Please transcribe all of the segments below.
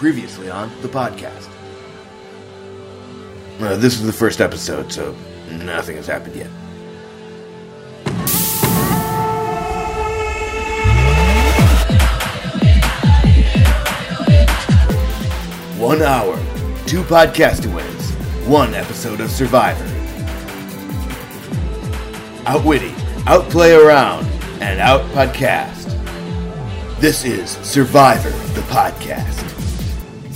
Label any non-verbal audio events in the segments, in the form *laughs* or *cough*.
Previously on the podcast. Uh, this is the first episode, so nothing has happened yet. One hour, two podcastaways, one episode of Survivor. Outwitty, outplay around, and out podcast. This is Survivor, the podcast.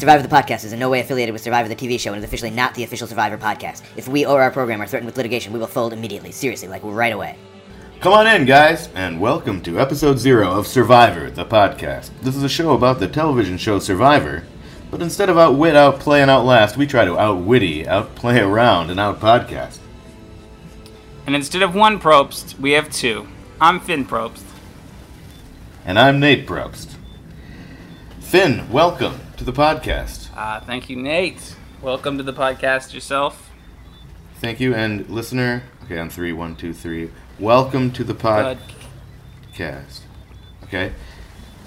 Survivor the Podcast is in no way affiliated with Survivor the TV show and is officially not the official Survivor podcast. If we or our program are threatened with litigation, we will fold immediately. Seriously, like right away. Come on in, guys, and welcome to episode zero of Survivor, the podcast. This is a show about the television show Survivor, but instead of outwit, outplay, and outlast, we try to outwitty, outplay around, and outpodcast. And instead of one Probst, we have two. I'm Finn Probst. And I'm Nate Probst. Finn, welcome to the podcast. Uh, thank you, Nate. Welcome to the podcast yourself. Thank you, and listener. Okay, on three, one, two, three. Welcome to the Uh, podcast. Okay,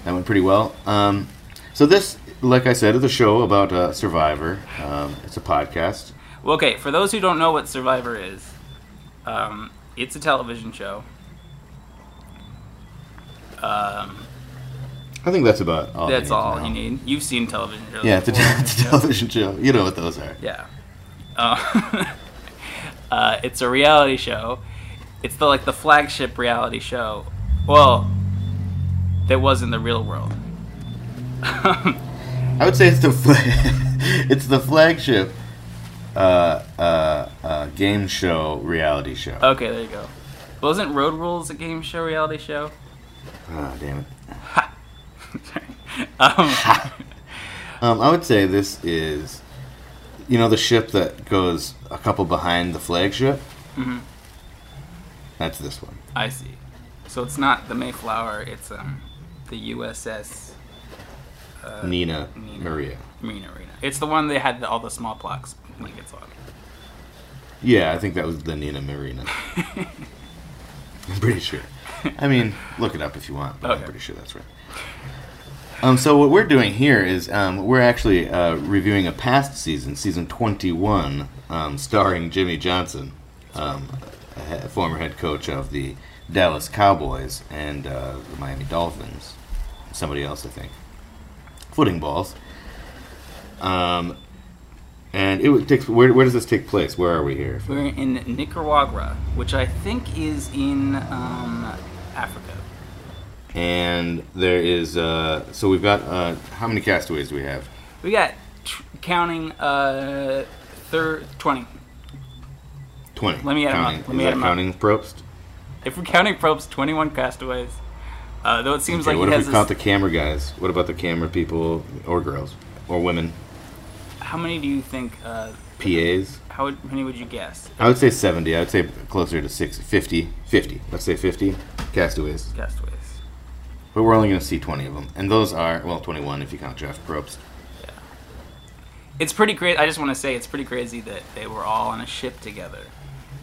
that went pretty well. Um, so this, like I said, is a show about uh, Survivor. Um, it's a podcast. well, okay, for those who don't know what Survivor is, um, it's a television show. Um, I think that's about all. that's you need to all you need. You've seen television shows. Yeah, it's a, *laughs* it's a television show. You know what those are. Yeah. Uh, *laughs* uh, it's a reality show. It's the like the flagship reality show. Well, that was in the real world. *laughs* I would say it's the it's the flagship uh, uh, uh, game show reality show. Okay, there you go. Wasn't Road Rules a game show reality show? Ah, damn it. Um, *laughs* Um, I would say this is, you know, the ship that goes a couple behind the flagship. Mhm. That's this one. I see. So it's not the Mayflower. It's um the USS uh, Nina, Nina. Maria. Marina Marina. It's the one that had the, all the smallpox blankets on. Yeah, I think that was the Nina Marina. *laughs* I'm pretty sure. I mean, look it up if you want, but I'm pretty sure that's right. Um, so what we're doing here is um, we're actually uh, reviewing a past season, season 21, um, starring Jimmy Johnson, um, he- former head coach of the Dallas Cowboys and uh, the Miami Dolphins. Somebody else, I think. Footing balls. Um, and it would take. Where, where does this take place? Where are we here? We're in Nicaragua, which I think is in um, Africa. And there is. Uh, so we've got. Uh, how many castaways do we have? We got tr- counting uh thir- 20. 20. Let me add 'em up. counting. Let me is add that 'em up. counting Probst? If we're counting Probst, 21 castaways. Uh, though it seems Okay, like what he if has we this, count the camera guys? What about the camera people or girls or women? How many do you think? Uh, PAs? how would- many would you guess? I would say 70. I would say closer to 60. 50. 50. Let's say 50 castaways. Castaways. But we're only going to see 20 of them. And those are, well, 21 if you count Jeff Probst. Yeah. It's pretty great. I just want to say it's pretty crazy that they were all on a ship together,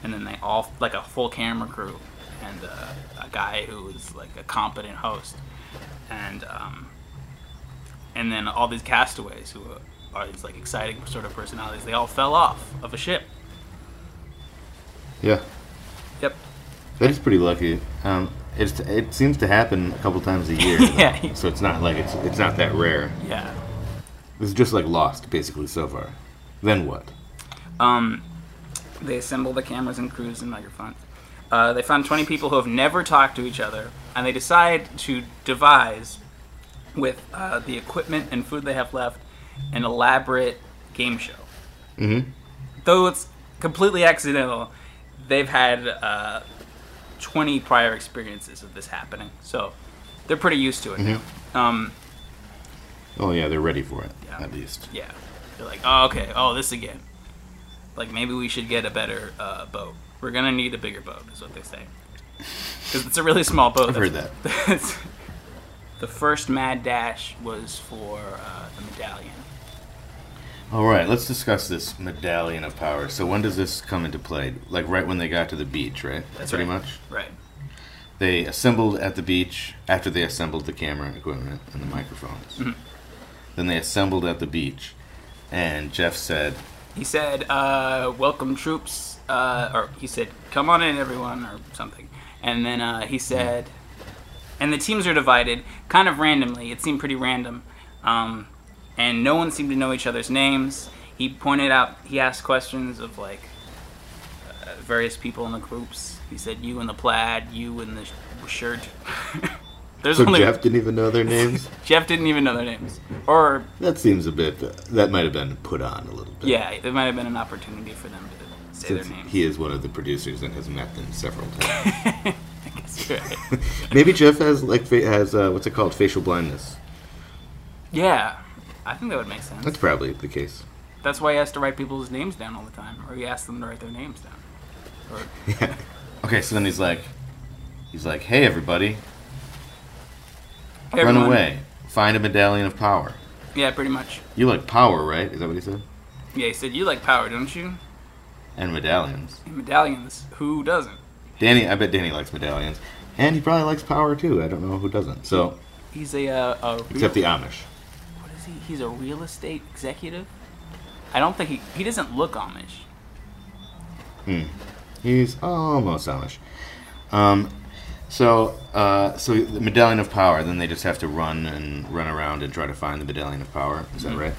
and then they all like a full camera crew and uh, a guy who was like a competent host, and um, and then all these castaways who are these like exciting sort of personalities. They all fell off of a ship. Yeah. Yep. That is pretty lucky. Um, it's, it seems to happen a couple times a year. *laughs* Yeah. though. So it's not like it's it's not that rare. Yeah. This is just like Lost, basically, so far. Then what? Um, they assemble the cameras and crews and microphones. Uh, they found 20 people who have never talked to each other, and they decide to devise, with uh, the equipment and food they have left, an elaborate game show. Mm-hmm. Though it's completely accidental, they've had uh, 20 prior experiences of this happening, so they're pretty used to it now. Um, Oh yeah, they're ready for it Yeah. at least. Yeah. They're like, oh, okay, oh, this again. Like, maybe we should get a better uh, boat. We're gonna need a bigger boat, is what they say. Because it's a really small boat. *laughs* I've heard *laughs* That's- the first Mad Dash was for uh, the medallion. All right, let's discuss this medallion of power. So when does this come into play? Like right when they got to the beach, right? That's pretty right. much. Right. They assembled at the beach after they assembled the camera equipment and the microphones. Mhm. Then they assembled at the beach, and Jeff said, He said, uh, "Welcome troops," uh, or he said, "Come on in, everyone," or something. And then uh, he said, and the teams are divided kind of randomly. It seemed pretty random, um, and no one seemed to know each other's names. He pointed out, he asked questions of like uh, various people in the groups. He said, "You in the plaid, you in the sh- shirt." *laughs* There's "So only Jeff didn't even know their names." *laughs* Jeff didn't even know their names, or that seems a bit. that might have been put on a little bit. yeah, it might have been an opportunity for them to say Since their names. he is one of the producers and has met them several times. *laughs* I guess you're right. Maybe Jeff has like has uh, what's it called facial blindness. Yeah, I think that would make sense. That's probably the case. That's why he has to write people's names down all the time, or he asks them to write their names down. Or, Yeah. *laughs* Okay, so then he's like, he's like, hey everybody, Hey, run everyone. away, find a medallion of power. Yeah, pretty much. You like power, right? Is that what he said? Yeah, he said you like power, don't you? And medallions. And medallions. Who doesn't? Danny, I bet Danny likes medallions, and he probably likes power too. I don't know who doesn't. So, He's a uh, a except the Amish. Is he? He's a real estate executive. I don't think he he doesn't look Amish. Hmm. He's almost Amish. Um, so, uh, so the medallion of power. Then they just have to run and run around and try to find the medallion of power. Is that right?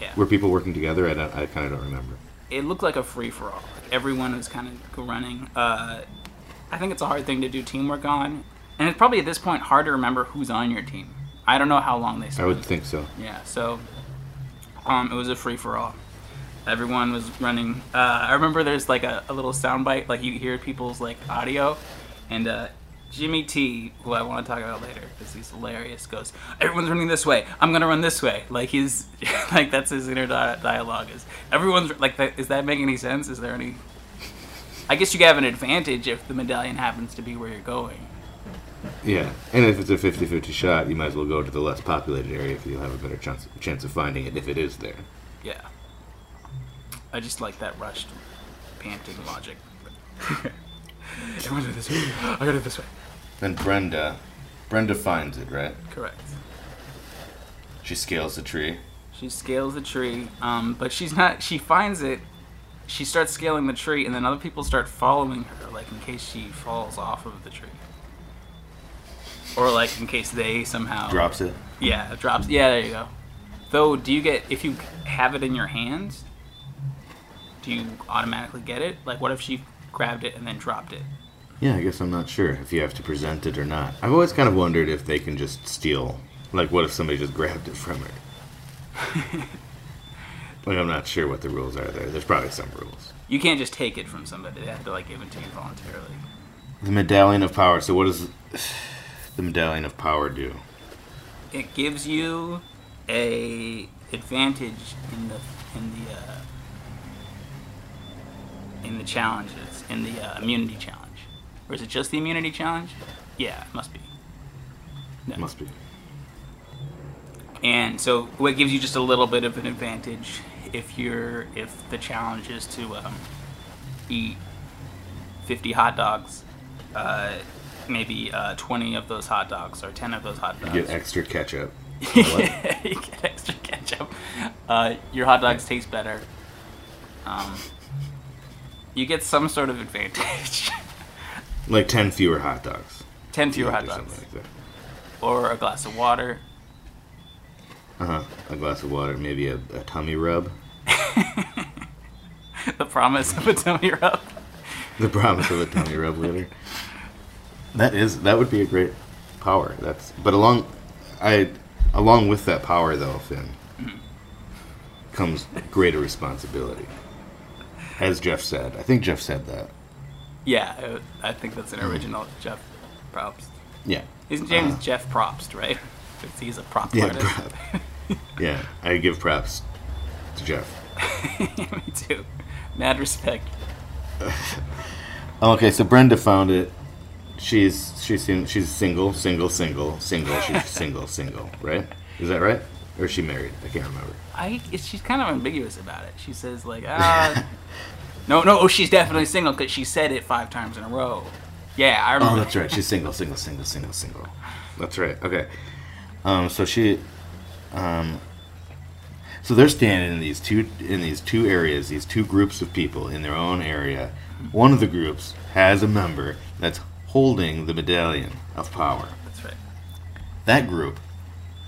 Yeah. Were people working together? I, don't, I kind of don't remember. it looked like a free for all. Like everyone was kind of running. Uh, I think it's a hard thing to do teamwork on, and it's probably at this point hard to remember who's on your team. I don't know how long they I spent. would think so. Yeah, so um, it was a free for all. Everyone was running. Uh, I remember there's like a, a little soundbite, like you hear people's like audio, and uh, Jimmy T, who I want to talk about later because he's hilarious, goes, "Everyone's running this way. I'm gonna run this way." Like he's *laughs* like that's his inner di- dialogue is. Everyone's like, that, is that making any sense? Is there any? I guess you have an advantage if the medallion happens to be where you're going. Yeah, and if it's a 50-50 shot, you might as well go to the less populated area because you'll have a better chance chance of finding it if it is there. Yeah. I just like that rushed, panting logic. *laughs* Do this way. I do it this way. Then Brenda, Brenda finds it right. Correct. She scales the tree. She scales the tree, um, but she's not. She finds it. She starts scaling the tree, and then other people start following her, like in case she falls off of the tree, or like in case they somehow Drops it. Yeah, it drops. Yeah, there you go. Though, do you get if you have it in your hands? Do you automatically get it? Like, what if she grabbed it and then dropped it? Yeah, I guess I'm not sure if you have to present it or not. I've always kind of wondered if they can just steal. Like, what if somebody just grabbed it from her? *laughs* like, I'm not sure what the rules are there. There's probably some rules. You can't just take it from somebody. They have to like give it to you voluntarily. The medallion of power. So, what does the medallion of power do? It gives you a advantage in the in the uh, in the challenges in the uh, immunity challenge. Or is it just the immunity challenge? Yeah, it must be. No. Must be. And so what gives you just a little bit of an advantage if you're if the challenge is to um, eat 50 hot dogs, uh, maybe uh, 20 of those hot dogs or 10 of those hot dogs. You get extra ketchup. *laughs* you get extra ketchup. Uh, your hot dogs taste better. Um, you get some sort of advantage. *laughs* Like 10 fewer hot dogs. 10 fewer Yeah, hot dogs. like Or a glass of water. Uh huh. A glass of water, maybe a, a tummy rub. *laughs* the promise of a tummy rub. The promise of a tummy rub later. That is that would be a great power. That's but along I along with that power though, Finn, comes greater responsibility. As Jeff said. I think Jeff said that. Yeah, uh, I think that's an original Jeff Probst. Yeah. His name's Uh, Jeff Probst, right? He's a prop Yeah, artist. prop. Yeah. I give props to Jeff. *laughs* Me too. Mad respect. *laughs* Okay, so Brenda found it. She's she's she's single, single, single, single. She's *laughs* single, single. Right? Is that right? Or is she married? I can't remember. I she's kind of ambiguous about it. She says like, ah, *laughs* no, no, oh, she's definitely single because she said it five times in a row. Yeah, I remember. Oh, that's right. She's single, single, single, single, single. That's right. Okay. Um, so she, um, So they're standing in these two in these two areas, these two groups of people in their own area. One of the groups has a member that's holding the medallion of power. That's right. That group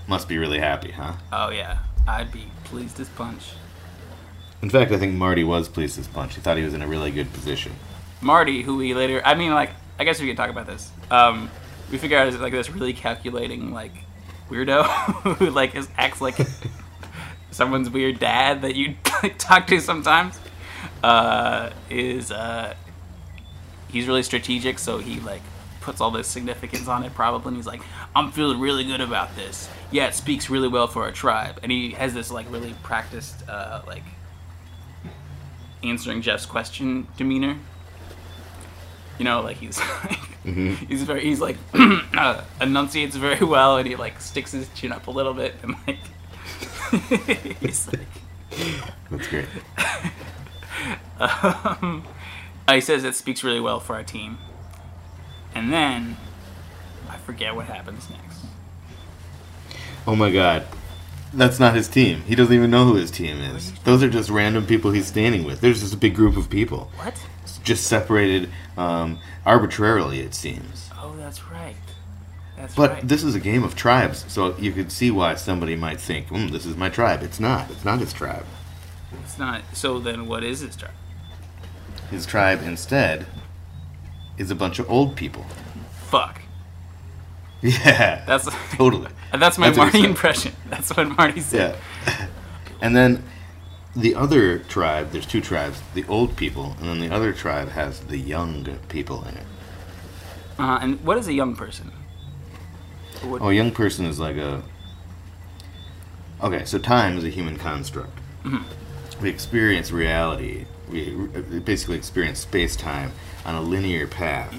must be really happy, huh? Oh yeah, I'd be pleased as punch. In fact, I think Marty was pleased as punch. He thought he was in a really good position. Marty, who we later, I mean, like, I guess we could talk about this. Um, we figure out is like this really calculating like weirdo *laughs* who like is, acts like *laughs* someone's weird dad that you like, *laughs* talk to sometimes. Uh, is uh, he's really strategic, so he like puts all this significance on it probably, and he's like, I'm feeling really good about this. Yeah, it speaks really well for our tribe, and he has this like really practiced uh, like answering Jeff's question demeanor. You know, like he's like, *laughs* he's very he's like *clears throat* uh, enunciates very well, and he like sticks his chin up a little bit, and like *laughs* he's like That's great. *laughs* um, he says it speaks really well for our team, and then I forget what happens next. Oh my god. That's not his team. He doesn't even know who his team is. Those are just random people he's standing with. There's just a big group of people. What? Just separated um, arbitrarily, it seems. Oh, that's right. That's But right. this is a game of tribes, so you could see why somebody might think, mm, this is my tribe. It's not. It's not his tribe. it's not. So then, what is his tribe? His tribe, instead, is a bunch of old people. Fuck. Yeah. That's totally. *laughs* That's my That's Marty impression. That's what Marty said. Yeah. And then the other tribe, there's two tribes, the old people, and then the other tribe has the young people in it. Uh, and what is a young person? What, Oh, a young person is like a. Okay, so time is a human construct. We experience reality. We basically experience space time on a linear path.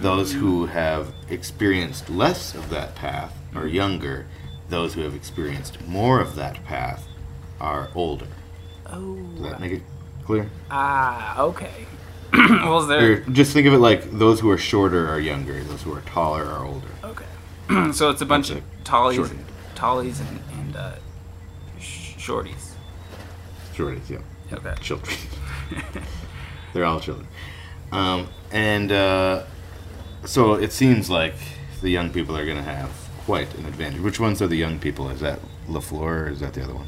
Those who have experienced less of that path are younger. Those who have experienced more of that path are older. oh. Does that make it clear? Ah, okay. *clears throat* well, there? Or just think of it like those who are shorter are younger, those who are taller are older. Okay. *clears throat* so it's a bunch That's of tallies, Shortened. tallies, and, and uh, sh- shorties. Shorties, yeah. Okay. children. *laughs* *laughs* They're all children. Um, and uh, so it seems like the young people are going to have quite an advantage. Which ones are the young people? Is that LaFleur or is that the other one?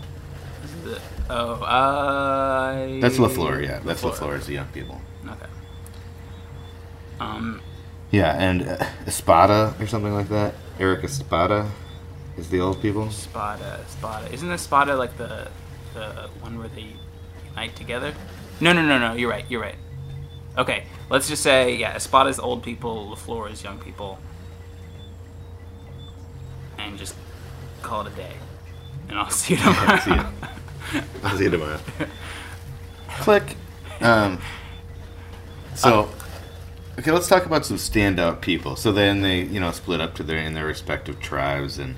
The- oh, uh. That's LaFleur, yeah. That's LaFleur is the young people. Okay. Um, Yeah, and uh, Espada or something like that. Eric Espada is the old people. Spada, Spada. Isn't the Spada like the the one where they unite together? No, no, no, no. You're right. You're right. Okay, let's just say yeah. Spada's old people, Lafleur is young people, and just call it a day. And I'll *laughs* see you tomorrow. See ya. I'll see you tomorrow. *laughs* Click. Um, so, okay, let's talk about some standout people. So then they, you know, split up to their in their respective tribes, and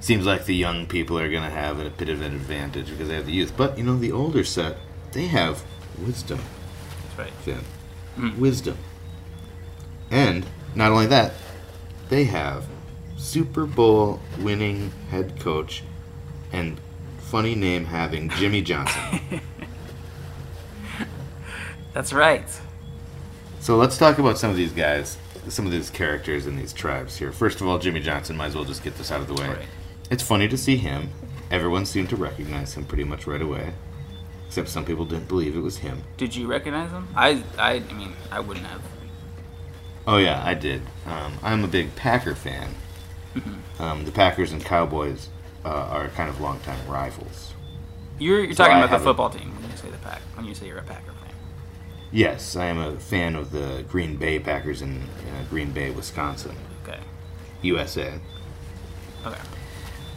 seems like the young people are going to have a bit of an advantage because they have the youth. But you know, the older set, they have wisdom, That's right. Finn. Mm. Wisdom. And not only that, they have Super Bowl winning head coach and funny name having Jimmy *laughs* Johnson. That's right. So let's talk about some of these guys, some of these characters in these tribes here. First of all, Jimmy Johnson, might as well just get this out of the way. Right. It's funny to see him. Everyone seemed to recognize him pretty much right away. Except some people didn't believe it was him. Did you recognize him? I, I, I mean, I wouldn't have. Oh yeah, I did. Um, I'm a big Packer fan. *laughs* Um, the Packers and Cowboys uh, are kind of longtime rivals. You're, you're So talking I about the have a- football team when you say the pack. When you say you're a Packer fan. Yes, I am a fan of the Green Bay Packers in uh, Green Bay, Wisconsin, Okay. USA. Okay.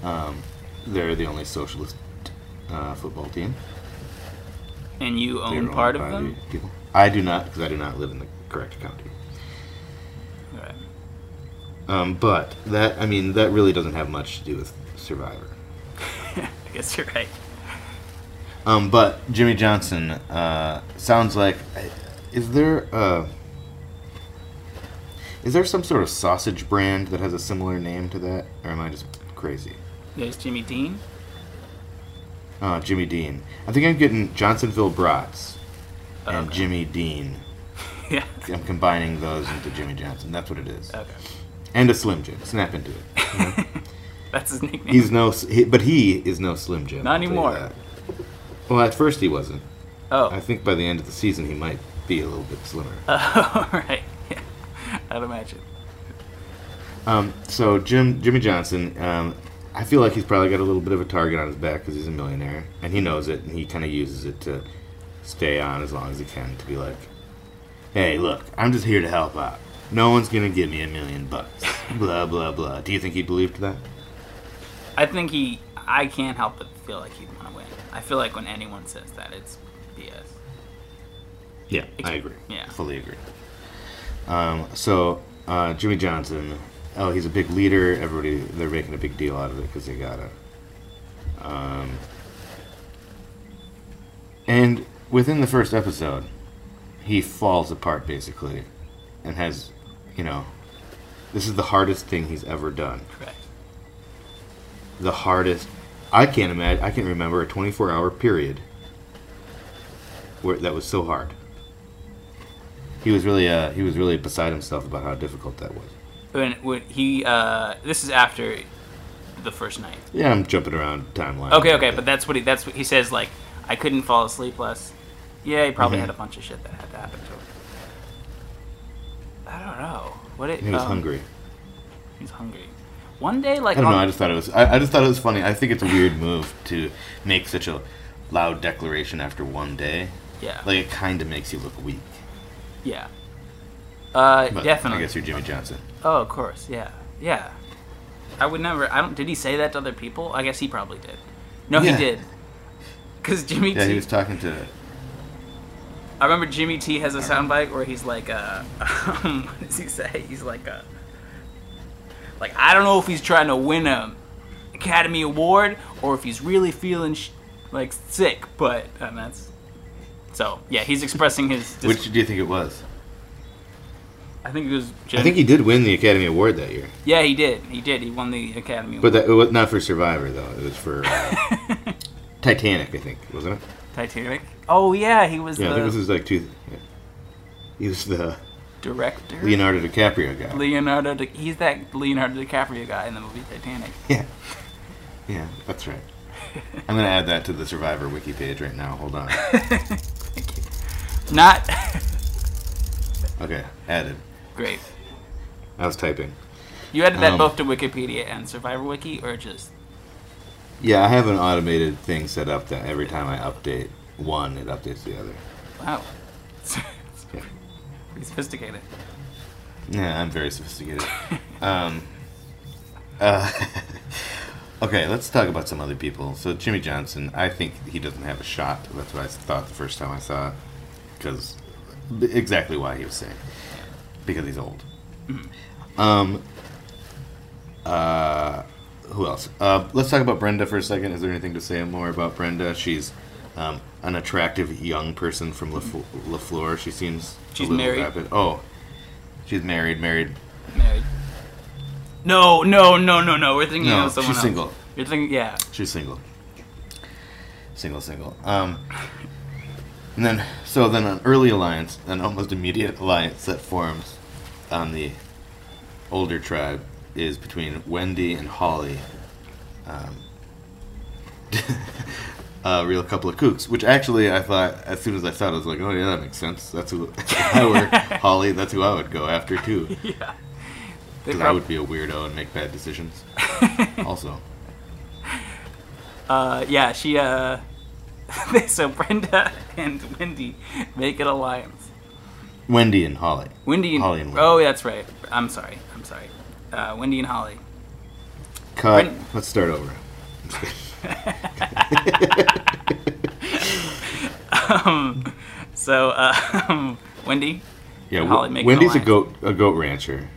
Um, they're the only socialist uh, football team. And you own part of them. People. I do not, because I do not live in the correct county. Okay. Um, but that, I mean, that really doesn't have much to do with Survivor. *laughs* I guess you're right. Um, but Jimmy Johnson uh, sounds like. Is there uh, is there some sort of sausage brand that has a similar name to that, or am I just crazy? There's Jimmy Dean. Uh, Jimmy Dean. I think I'm getting Johnsonville Brats and Okay. Jimmy Dean. *laughs* Yeah. I'm combining those into Jimmy Johnson. That's what it is. Okay. And a Slim Jim. Snap into it. *laughs* That's his nickname. He's no, he, but he is no Slim Jim. Not I'll anymore. Well, at first he wasn't. oh. I think by the end of the season he might be a little bit slimmer. *laughs* Oh, right. Yeah. I'd imagine. Um, so Jim Jimmy Johnson, um, I feel like he's probably got a little bit of a target on his back because he's a millionaire, and he knows it, and he kind of uses it to stay on as long as he can to be like, "Hey, look, I'm just here to help out. No one's gonna give me a million bucks." *laughs* blah blah blah. Do you think he believed that? I think he. I can't help but feel like he'd want to win. I feel like when anyone says that, it's BS. Yeah, I agree. yeah. fully agree. Um, so uh, Jimmy Johnson, oh, he's a big leader. Everybody, they're making a big deal out of it because they gotta. Um, and within the first episode, he falls apart basically, and has, you know, this is the hardest thing he's ever done. Correct. The hardest. I can't imagine. I can remember a 24-hour period where that was so hard. He was really, uh, he was really beside himself about how difficult that was. When, when he. Uh, this is after the first night. Yeah, I'm jumping around timeline. Okay, okay, but that's what he. That's what he says. Like, I couldn't fall asleep last. Yeah, he probably Mhm. had a bunch of shit that had to happen to him. I don't know. What it? he was um, hungry. He's hungry. One day, like I don't know. I just thought it was. I, I just thought it was funny. I think it's a weird move to make such a loud declaration after one day. yeah, Like it kind of makes you look weak. yeah. Uh, But definitely. I guess you're Jimmy Johnson. Oh, of course, yeah, yeah. I would never. I don't. Did he say that to other people? I guess he probably did. No, Yeah. he did. Because Jimmy Yeah, T. he was talking to. I remember Jimmy T has a soundbite where he's like, uh, um, *laughs* what does he say? He's like, uh, like I don't know if he's trying to win a Academy Award or if he's really feeling sh- like sick, but and that's so yeah, he's expressing his. dis- Which do you think it was? I think it was. Jim- I think he did win the Academy Award that year, Yeah, he did. He did. He won the Academy but Award. that it was not for Survivor though. It was for uh, *laughs* Titanic, I think, wasn't it? Titanic. Oh yeah, he was Yeah, I the think this was like two. Yeah. He was the director. Leonardo DiCaprio guy. Leonardo. Di- he's that Leonardo DiCaprio guy in the movie Titanic. *laughs* Yeah. Yeah, that's right. *laughs* I'm gonna add that to the Survivor wiki page right now. Hold on. Thank you. Not Okay, added. Great. I was typing. You added that Um, both to Wikipedia and Survivor Wiki, or just Yeah, I have an automated thing set up that every time I update one, it updates the other. wow? *laughs* Yeah, Pretty sophisticated. yeah I'm very sophisticated. *laughs* um, uh, *laughs* okay, let's talk about some other people. So Jimmy Johnson, I think he doesn't have a shot. That's what I thought the first time I saw it, because exactly why he was saying, because he's old. Um. Uh, who else? Uh, let's talk about Brenda for a second. Is there anything to say more about Brenda? She's um, an attractive young person from Lafleur. LaFleur. She seems She's married? Rapid. Oh, she's married. Married. Married. No, no, no, no, no. We're thinking No, of someone she's else. single. You're thinking, yeah. She's single. Single, single. Um, and then, so then an early alliance, an almost immediate alliance that forms on the older tribe is between Wendy and Holly. Um, *laughs* a real couple of kooks, which actually I thought as soon as I saw it, I was like, oh yeah, that makes sense. That's who *laughs* if I were *laughs* Holly. That's who I would go after too, Yeah. Because I would be a weirdo and make bad decisions. also, Uh, yeah, she, uh, *laughs* so Brenda and Wendy make an alliance. Wendy and Holly. Wendy and, Holly and Wendy. oh, that's right. I'm sorry. I'm sorry. Uh, Wendy and Holly. Cut. Wen- Let's start over. *laughs* um, so, uh, Wendy. Yeah, Holly make Wendy's a goat, a goat rancher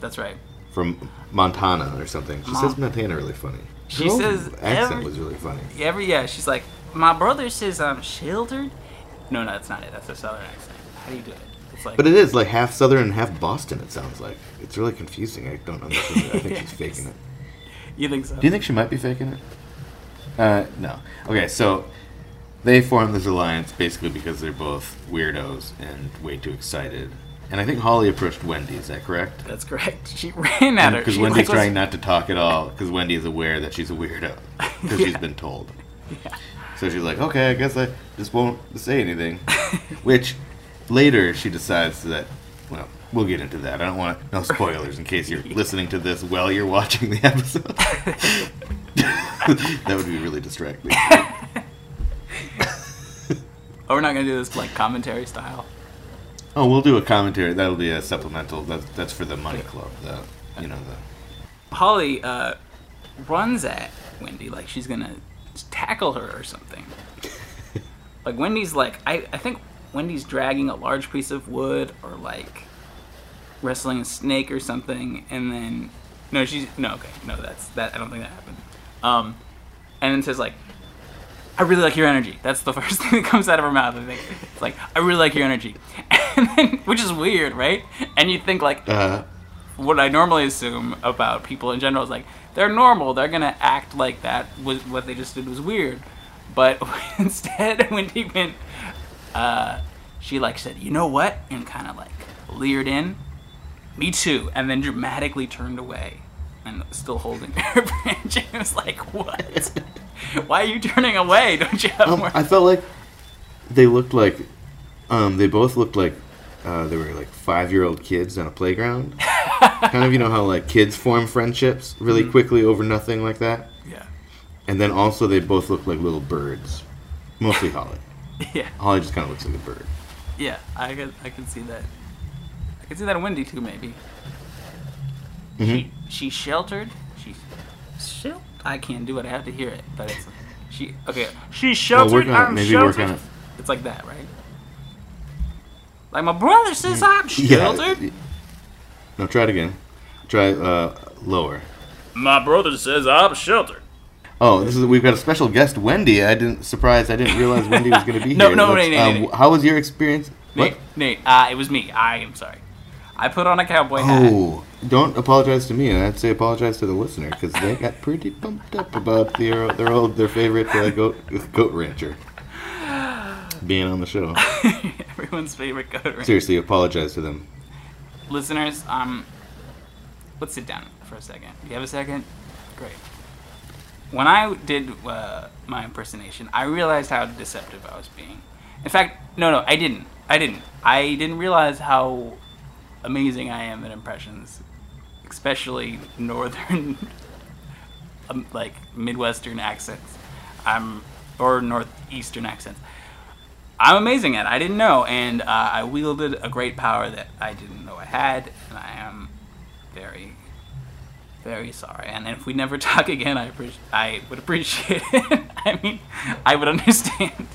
That's right. from Montana or something. She says Montana really funny. She Her says accent every- was really funny. Every yeah, she's like, my brother says I'm sheltered. No, no, that's not it. That's a southern accent. How do you do it? It's like, But it is like half Southern and half Boston. It sounds like it's really confusing. I don't understand. it. I think she's *laughs* faking it. you think so? Do you think she might be faking it? Uh, no. Okay, so they formed this alliance basically because they're both weirdos and way too excited. And I think Holly approached Wendy. Is that correct? That's correct. *laughs* She ran at her. Because Wendy's like, trying not to talk at all because Wendy is aware that she's a weirdo because *laughs* she's been told. So she's like, okay, I guess I just won't say anything. *laughs* Which later she decides that, well, we'll get into that. I don't want no spoilers in case you're *laughs* listening to this while you're watching the episode. *laughs* that would be really distracting. Oh, we're not gonna do this like commentary style. Oh, we'll do a commentary. That'll be a supplemental. That's that's for the money club. The you know the Holly uh, runs at Wendy like she's gonna tackle her or something. like Wendy's like I, I think Wendy's dragging a large piece of wood or like wrestling a snake or something, and then no, she's no okay, no, that's that. I don't think that happened. Um, and then says like, "I really like your energy." That's the *laughs* first thing that comes out of her mouth. I think it's like, "I really like your energy," *laughs* then which is weird, right? And you think like, uh, what I normally assume about people in general is like they're normal. They're gonna act like that was what they just did was weird. But *laughs* instead, *laughs* when he went, uh, she like said, "You know what?" and kind of like leered in, "Me too," and then dramatically turned away, and still holding *laughs* her branch. And it was like, "What? Why are you turning away? Don't you have um, more?" I felt like they looked like um, they both looked like uh, they were like five year old kids on a playground. Kind of you know how like kids form friendships really Mm-hmm. quickly over nothing like that. yeah, And then also they both look like little birds. Mostly Holly. *laughs* yeah, Holly just kind of looks like a bird. yeah. I could, I can see that. I can see that in Wendy too, maybe. Mhm. She she sheltered. She shel- I can't do it. I have to hear it. But it's she. Okay. She sheltered. work on it. I'm Maybe work sheltered. on it. It's like that, right? Like my brother says, I'm *laughs* sheltered. Yeah. No, try it again. Try uh, lower. My brother says I'm sheltered. Oh, this is we've got a special guest, Wendy. I didn't surprised. I didn't realize Wendy was going to be No, *laughs* here. no, Let's, Nate, Nate, um, Nate. How was your experience? What? Nate, Nate. Uh, it was me. I am sorry. I put on a cowboy hat. Oh, don't apologize to me. and I'd say apologize to the listener because they got pretty pumped up about their their old their favorite uh, goat goat rancher being on the show. *laughs* Everyone's favorite goat ranch. Seriously, apologize to them. Listeners, um, let's sit down for a second. You have a second? Great. When I did uh, my impersonation, I realized how deceptive I was being. In fact, no, no, I didn't. I didn't. I didn't realize how amazing I am at impressions, especially northern, *laughs* um, like Midwestern accents. I'm or northeastern accents. I'm amazing at it. I didn't know, and uh, I wielded a great power that I didn't know I had, and I am very, very sorry. And if we never *laughs* talk again, I appreci- I would appreciate it. *laughs* I mean, I would understand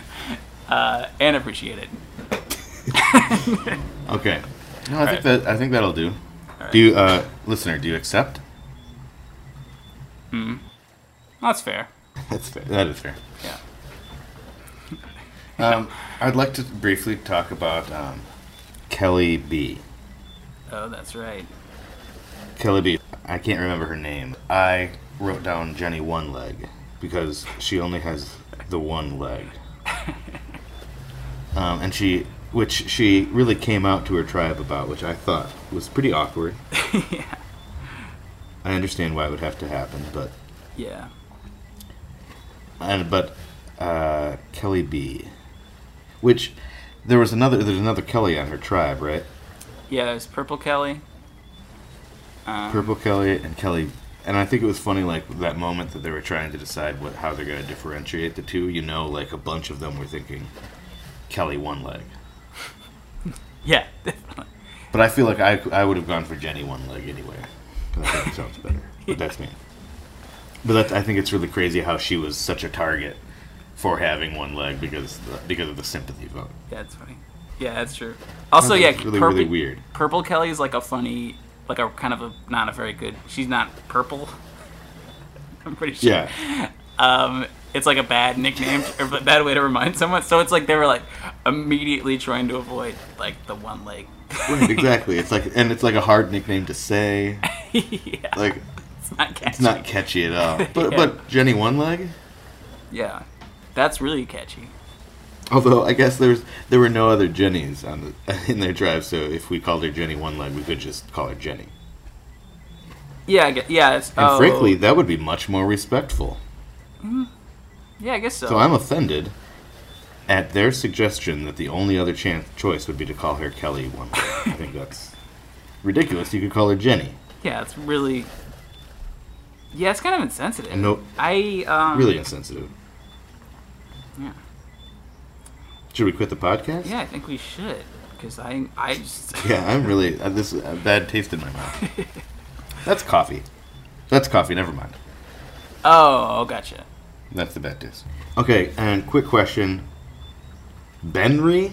*laughs* uh, and appreciate it. Okay. No, I All think right. that I think that'll do. right. Do you, uh, listener? Do you accept? Hmm. That's fair. That's fair. That is fair. Yeah. *laughs* Um, I'd like to briefly talk about um, Kelly B. Oh, that's right. Kelly B. I can't remember her name. I wrote down Jenny One Leg because she only has the one leg. *laughs* Um, and she, which she really came out to her tribe about, which I thought was pretty awkward. *laughs* yeah. I understand why it would have to happen, but Yeah. and but uh, Kelly B. Which there was another. There's another Kelly on her tribe, right? Yeah, there's Purple Kelly. Um, Purple Kelly and Kelly, and I think it was funny, like that moment that they were trying to decide what how they're going to differentiate the two. You know, like a bunch of them were thinking Kelly one leg, *laughs* Yeah, definitely. but I feel like I I would have gone for Jenny one leg anyway. It sounds better, but *laughs* that's me. But that's, I think it's really crazy how she was such a target for having one leg because because of the sympathy vote. Yeah, it's funny. Yeah, that's true. Also, yeah, really Purple, really weird. Purple Kelly is like a funny, like a kind of a not a very good. She's not purple. *laughs* I'm pretty sure. Yeah. Um, it's like a bad nickname or a bad way to remind someone. So it's like they were like immediately trying to avoid like the one leg. Right, exactly. It's like, and it's like a hard nickname to say. *laughs* yeah. Like, it's not catchy. It's not catchy at all. *laughs* But Yeah. but Jenny One Leg. Yeah, that's really catchy. Although I guess there's there were no other Jennies on the, *laughs* in their drive, so if we called her Jenny One Leg, we could just call her Jenny. Yeah, I get, yeah. It's, And oh, frankly, that would be much more respectful. yeah, I guess so. So I'm offended at their suggestion that the only other chance, choice would be to call her Kelly One Leg. I think that's *laughs* ridiculous. You could call her Jenny. yeah, it's really. Yeah, it's kind of insensitive. No, I um, really insensitive. Yeah. Should we quit the podcast? Yeah, I think we should because I I just *laughs* Yeah, I'm really uh, this is a bad taste in my mouth. That's coffee. That's coffee. Never mind. oh gotcha. That's the bad taste. Okay, and quick question. Benry?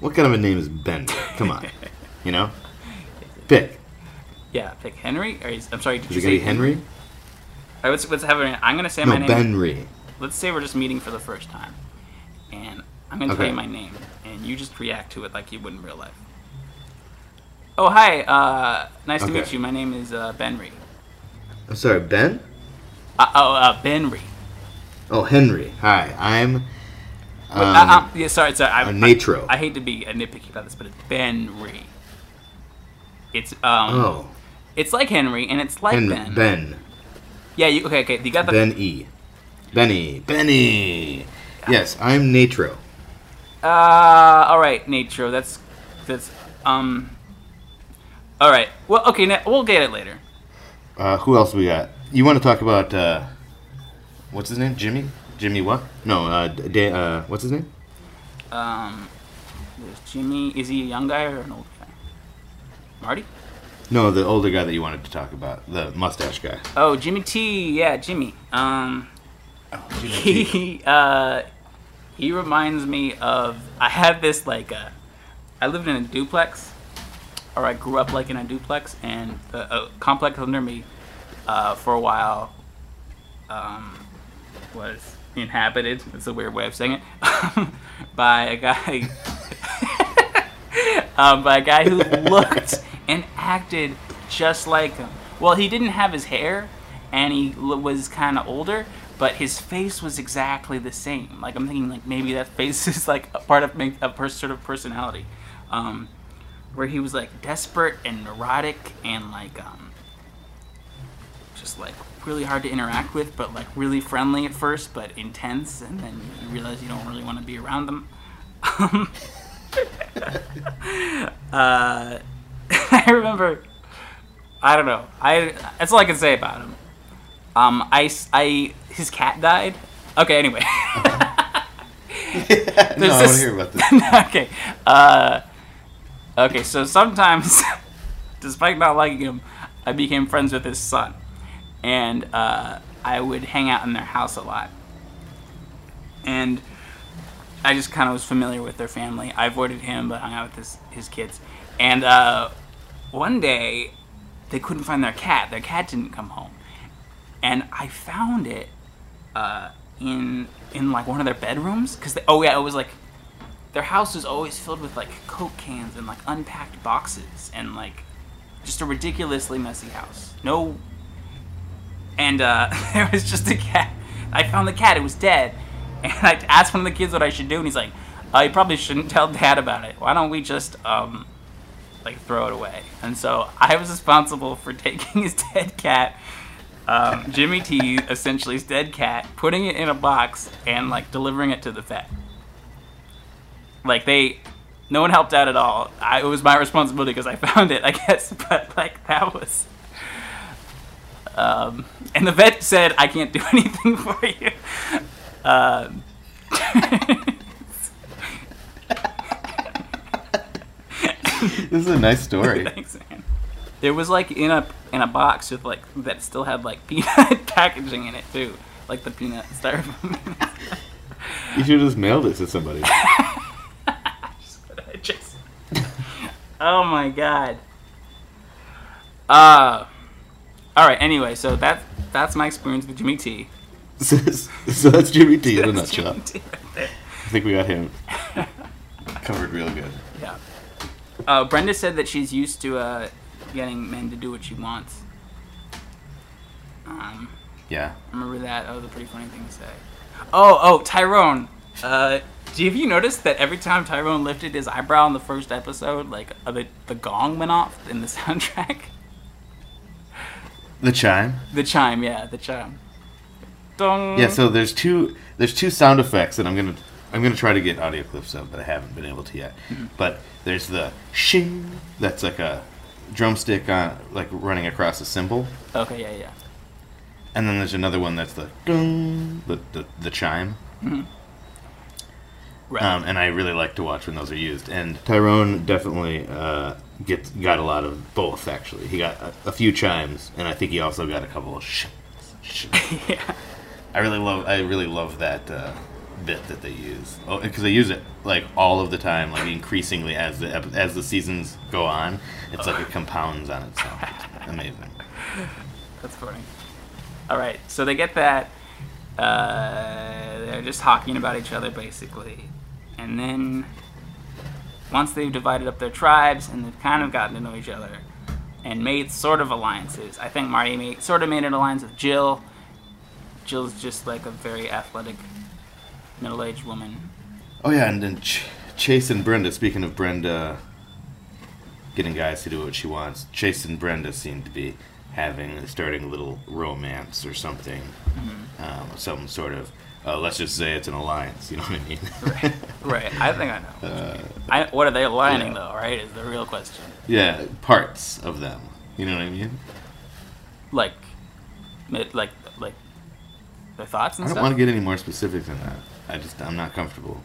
What kind of a name is Benry? Come on. *laughs* you know? Pick. Yeah, pick Henry. Or I'm sorry, did Is you say be Henry? All right, let's let's have it. I'm gonna say No, my name. Benry. Let's say we're just meeting for the first time, and I'm gonna tell you my name, and you just react to it like you would in real life. Oh hi, uh, nice to meet you. My name is uh, Benry. I'm sorry, Ben? Uh, oh, uh, Benry. Oh, Henry. Hi, I'm. Um, uh, uh, yeah, sorry, sorry. I, natro. I, I hate to be a nitpicky about this, but it's Benry. It's um, oh, it's like Henry, and it's like Ben. Ben. Ben. Yeah, you okay? Okay, you got the Ben E. Benny. Benny. Yes, I'm Natro. Uh, all right, Nature. That's that's um. All right. Well, okay. Now, We'll get it later. Uh, who else we got? You want to talk about uh, what's his name? Jimmy? Jimmy what? No, uh, uh, what's his name? Um, there's Jimmy. Is he a young guy or an old guy? Marty. No, the older guy that you wanted to talk about, the mustache guy. Oh, Jimmy T. Yeah, Jimmy. Um, Oh, Jimmy *laughs* he uh, he reminds me of. I had this like uh, I lived in a duplex, or I grew up like in a duplex, and uh, complex under me, uh, for a while, um, was inhabited. It's a weird way of saying it, *laughs* by a guy, *laughs* um, by a guy who looked and acted just like him. Well, he didn't have his hair, and he was kind of older, but his face was exactly the same. Like I'm thinking, like maybe that face *laughs* is like a part of ma- a per- sort of personality, um, where he was like desperate and neurotic and like um, just like really hard to interact with, but like really friendly at first, but intense, and then you realize you don't really want to be around them. Um, *laughs* uh, *laughs* I remember. I don't know. I that's all I can say about him. Um, I, I- his cat died. Okay, anyway. *laughs* no, I want to hear about this. *laughs* okay. Uh, okay, so sometimes, *laughs* despite not liking him, I became friends with his son. And uh, I would hang out in their house a lot. And I just kind of was familiar with their family. I avoided him, but hung out with his, his kids. And uh, one day, they couldn't find their cat. Their cat didn't come home. And I found it uh, in in like one of their bedrooms because oh yeah it was like their house was always filled with like coke cans and like unpacked boxes and like just a ridiculously messy house. No and uh *laughs* there was just a cat. I found the cat it was dead. And i asked one of the kids what i should do and he's like you probably shouldn't tell dad about it. Why don't we just um like throw it away? And so i was responsible for *laughs* taking his dead cat um, Jimmy T, essentially his dead cat, putting it in a box and like delivering it to the vet. Like they, no one helped out at all. I, it was my responsibility because I *laughs* found it, I guess. *laughs* But like that was, um, and the vet said I can't do *laughs* anything for you. Um, This is a nice story. Thanks, man. It was like in a in a box with like that still had like *laughs* peanut packaging in it too, like the peanut styrofoam. You should have just mailed it to somebody. *laughs* I just, *laughs* oh my god. Uh, all right. Anyway, so that that's my experience with Jimmy T. so, so that's Jimmy T in a nutshell. Right. I think we got him covered real good. Yeah. Uh, Brenda said that she's used to uh, getting men to do what she wants. Um, Yeah. Remember that. That was a pretty funny thing to say. Oh, oh, Tyrone. Uh, do you, have you noticed that every time Tyrone lifted his eyebrow in the first episode, like uh, the the gong went off in the *laughs* soundtrack? The chime. The chime, yeah, the chime. Dong. Yeah. So there's two there's two sound effects that I'm gonna I'm gonna try to get audio clips of, but I haven't been able to yet. But there's the shing. That's like a drumstick on like running across a cymbal. Okay, yeah, yeah. And then there's another one that's the the, the, the chime. Right. Um, and I really like to watch when those are used. And Tyrone definitely uh, gets got a lot of both. Actually, he got a, a few chimes, and I think he also got a couple of sh. sh. *laughs* yeah. I really love. I really love that uh, bit that they use. Oh, because they use it like all of the time, like increasingly as the as the seasons go on. It's like it compounds on itself. It's amazing. That's funny. All right, so they get that. Uh, they're just talking about each other basically, and then once they've divided up their tribes and they've kind of gotten to know each other and made sort of alliances. I think Marty made sort of made an alliance with Jill. Jill's just like a very athletic middle-aged woman. Oh yeah, and then Ch- Chase and Brenda. Speaking of Brenda getting guys to do what she wants, Chase and Brenda seem to be having starting a little romance or something, um, some sort of. Uh, let's just say it's an alliance. You know what I mean? Right. right. I think I know. I, what are they aligning yeah. though? Right, is the real question. yeah, parts of them. You know what I mean? Like, like, like their thoughts and stuff. I don't stuff. want to get any more specific than that. I just I'm not comfortable.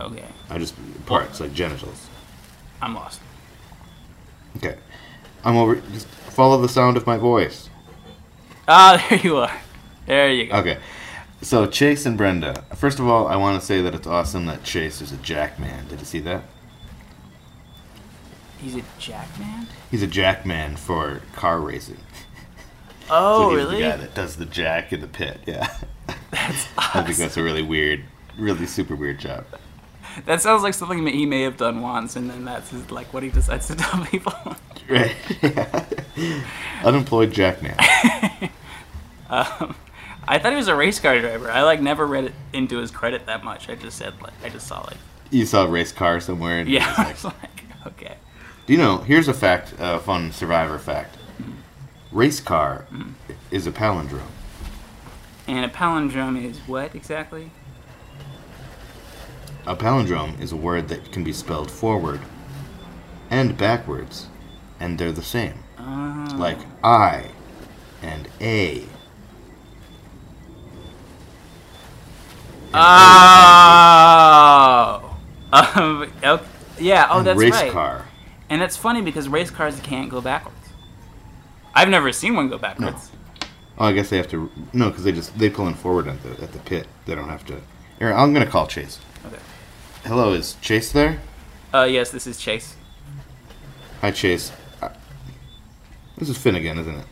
Okay, I just parts like genitals. I'm lost. Okay, I'm over. Just follow the sound of my voice. Ah, *laughs* there you are. There you go. Okay. So Chase and Brenda. First of all, I want to say that it's awesome that Chase is a jackman. Did you see that? He's a jackman. He's a jackman for car racing. Oh, so he's really? the guy that does the jack in the pit. Yeah. *laughs* That's *laughs* I think that's a really weird, really super weird job. That sounds like something that he may have done once, and then that's his, like what he decides to *laughs* tell people. Right. Unemployed jackman. um, I thought he was a race car driver. I like never read it into his credit that much. I just said like I just saw like You saw a race car somewhere. And yeah. it I was was like- like okay. Do you know? Here's a fact, a fun Survivor fact. Race car is a palindrome. And a palindrome is what exactly? A palindrome is a word that can be spelled forward and backwards, and they're the same. Uh, Like I and A. Oh. Um, *laughs* okay. Yeah. Oh, and that's race right. car. And that's funny because race cars can't go backwards. I've never seen one go backwards. Oh, I guess they have to. No, because they just they pull in forward at the at the pit. They don't have to. Here, I'm gonna call Chase. Okay. Hello, is Chase there? Uh, yes, this is Chase. Hi, Chase. Uh, This is Finnegan, isn't it?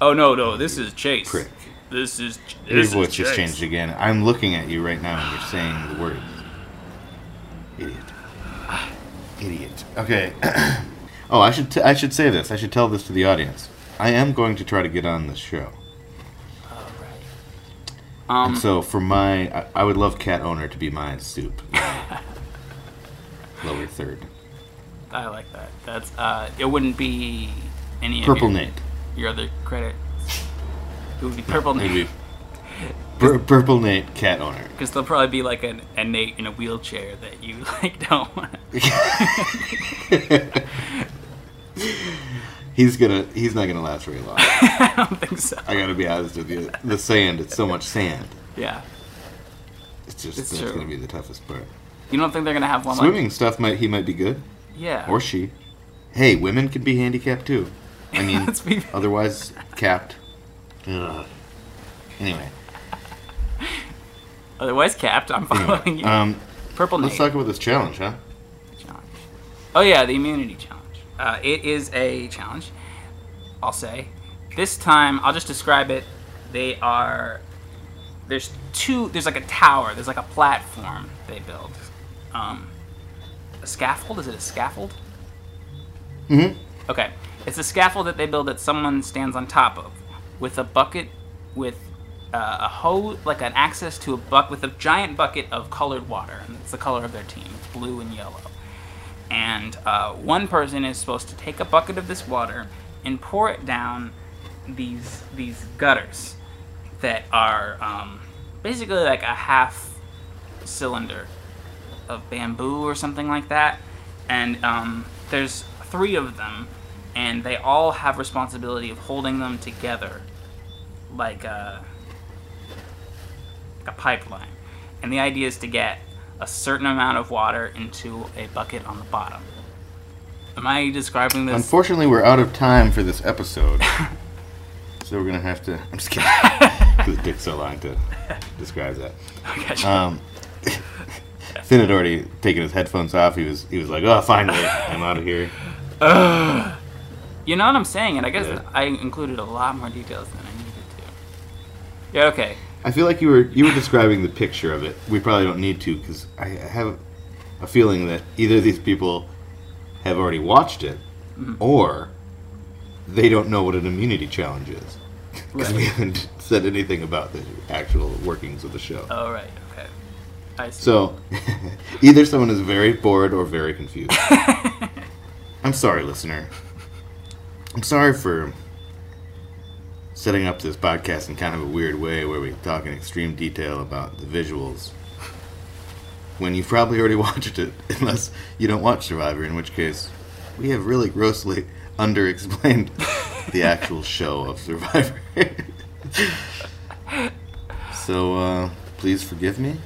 Oh no, no, this is Chase. Prick. This is Your this voice is just changed again. I'm looking at you right now, and you're saying the words. Idiot. Idiot. Okay. *clears throat* oh, I should t- I should say this. I should tell this to the audience. I am going to try to get on this show. Oh, right. Um, And so for my, I, I would love cat owner to be my soup. *laughs* Lower third. I like that. That's uh, it wouldn't be any of Purple your, Nate. your other credit. It would be *laughs* Purple Nate be *laughs* Pur- Purple Nate cat owner. because there'll probably be like an, a Nate in a wheelchair that you like don't want. He's gonna. He's not gonna last very long. *laughs* I don't think so. I gotta be honest with you. The sand. It's so much sand. Yeah. It's just It's that's true. gonna be the toughest part. You don't think they're gonna have one Swimming stuff might he might be good yeah or she. Hey, women can be handicapped too. I *laughs* mean, Let's be- otherwise capped. Ugh. Anyway, otherwise capped. I'm following anyway. you. Um, Purple Nate let's talk about this challenge, huh? challenge. Oh yeah, the immunity challenge. Uh, it is a challenge. I'll say. This time, I'll just describe it. They are. There's two. There's like a tower. There's like a platform they build. Um, a scaffold. Is it a scaffold? Mm-hmm. Okay. It's a scaffold that they build that someone stands on top of. with a bucket with uh, a hose, like an access to a bucket with a giant bucket of colored water, and it's the color of their team, blue and yellow. And uh, one person is supposed to take a bucket of this water and pour it down these these gutters that are um, basically like a half cylinder of bamboo or something like that. And um, there's three of them, and they all have responsibility of holding them together, like a, like a pipeline. And the idea is to get a certain amount of water into a bucket on the bottom. Am I describing this? Unfortunately, we're out of time for this episode. *laughs* so we're going to have to. I'm just kidding. *laughs* Because it takes so long to describe that. Gotcha. Um, *laughs* Finn had already taken his headphones off. He was he was like, "Oh, finally, I'm out of here." *sighs* You know what I'm saying, and I guess Yeah. I included a lot more details than I needed to. Yeah, okay. I feel like you were you were describing the picture of it. We probably don't need to because I have a feeling that either these people have already watched it, mm-hmm. or they don't know what an immunity challenge is *laughs* because we haven't *laughs* said anything about the actual workings of the show. Oh, right, okay. I see. So *laughs* either someone is very bored or very confused. I'm sorry, listener. I'm sorry for setting up this podcast in kind of a weird way where we talk in extreme detail about the visuals when you've probably already *laughs* watched it, unless you don't watch Survivor, in which case we have really grossly *laughs* under-explained the actual *laughs* show of Survivor. so uh, please forgive me.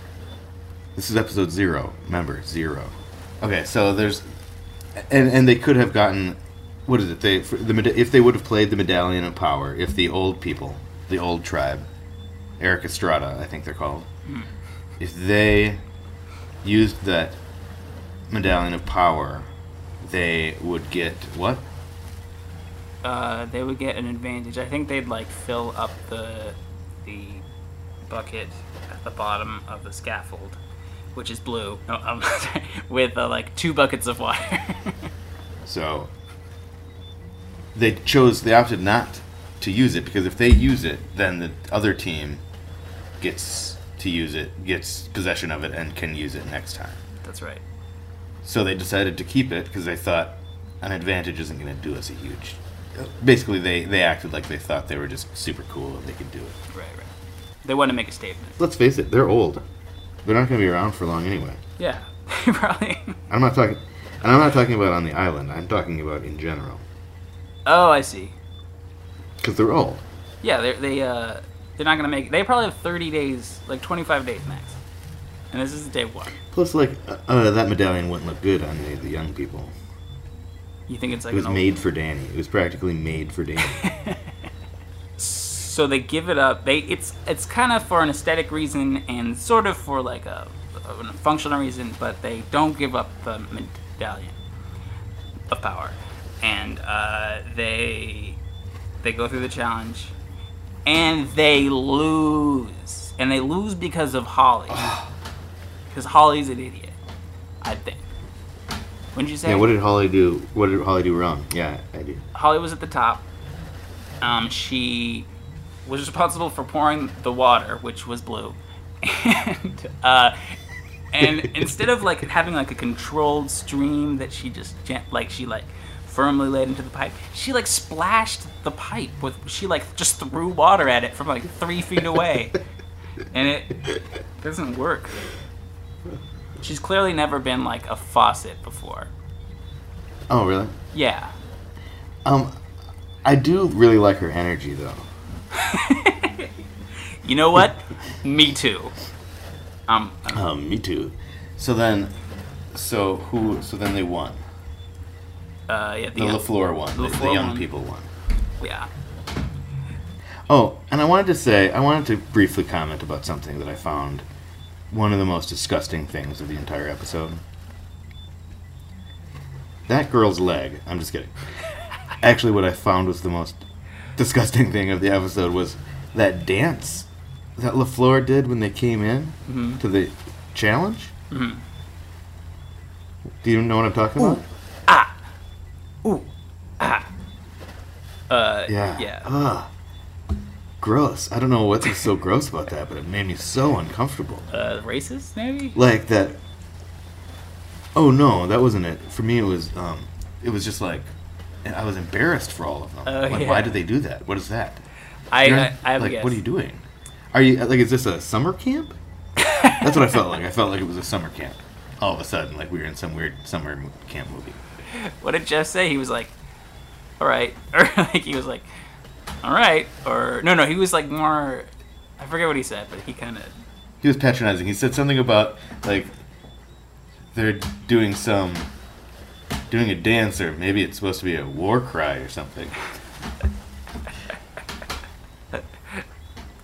This is episode zero. Remember, zero. Okay, so there's, and and they could have gotten, what is it? They the if they would have played the Medallion of Power, if the old people, the old tribe, Eric Estrada, I think they're called, if they used that Medallion of Power, they would get what? uh, they would get an advantage. I think they'd like fill up the the bucket at the bottom of the scaffold, which is blue, no, *laughs* with uh, like two buckets of water. *laughs* So they chose, they opted not to use it because if they use it, then the other team gets to use it, gets possession of it, and can use it next time. That's right. So they decided to keep it because they thought an advantage isn't going to do us a huge. Basically, they, they acted like they thought they were just super cool and they could do it. Right, right. They want to make a statement. Let's face it, they're old. They're not going to be around for long anyway. Yeah, *laughs* probably. I'm not talking, and I'm not talking about on the island. I'm talking about in general Oh, I see. because they're old. Yeah, they they uh they're not gonna make. They probably have 30 days, like 25 days max. And this is day one. Plus, like uh, uh, that medallion wouldn't look good on any of the young people. You think it's like It was made for Danny. It was practically made for Danny. *laughs* so they give it up. They it's it's kind of for an aesthetic reason and sort of for like a, a functional reason, but they don't give up the medallion of power, and uh, they they go through the challenge, and they lose, and they lose because of Holly, *sighs* because Holly's an idiot, I think. Wouldn't you say? yeah, what did Holly do? What did Holly do wrong? Yeah, I do. Holly was at the top. Um, she was responsible for pouring the water, which was blue, *laughs* and uh, and *laughs* instead of like having like a controlled stream that she just like she like firmly laid into the pipe, she like splashed the pipe with she like just threw water at it from like three feet away, and it doesn't work. She's clearly never been like a faucet before. Oh, really? Yeah. Um, I do really like her energy, though. *laughs* You know what? Me too. Um, Um, me too. So then, so who? So then they won. Uh, yeah, The the, La Flor won. The, the young won. people one. yeah. Oh, and I wanted to say, I wanted to briefly comment about something that I found one of the most disgusting things of the entire episode. That girl's leg. I'm just kidding. *laughs* Actually, what I found was the most disgusting thing of the episode was that dance that La Flor did when they came in Mhm. to the challenge. Mhm. Do you know what I'm talking about? Ooh. Ah. Uh, Yeah. Yeah. Ugh. gross. I don't know what's so gross about that, but it made me so uncomfortable. Uh, racist, maybe. Like that. Oh no, that wasn't it. For me, it was. Um, it was just like, I was embarrassed for all of them. Oh, like, yeah. why did they do that? What is that? I, You're I, not- I have like, what are you doing? Are you like? Is this a summer camp? That's what I felt like. I felt like it was a summer camp. All of a sudden, like we were in some weird summer camp movie. *laughs* What did Jeff say? He was like, "All right," *laughs* or like he was like, "All right," or no, no, he was like more. I forget what he said, but he kind of. He was patronizing. He said something about like they're doing some doing a dance, or maybe it's supposed to be a war cry or something.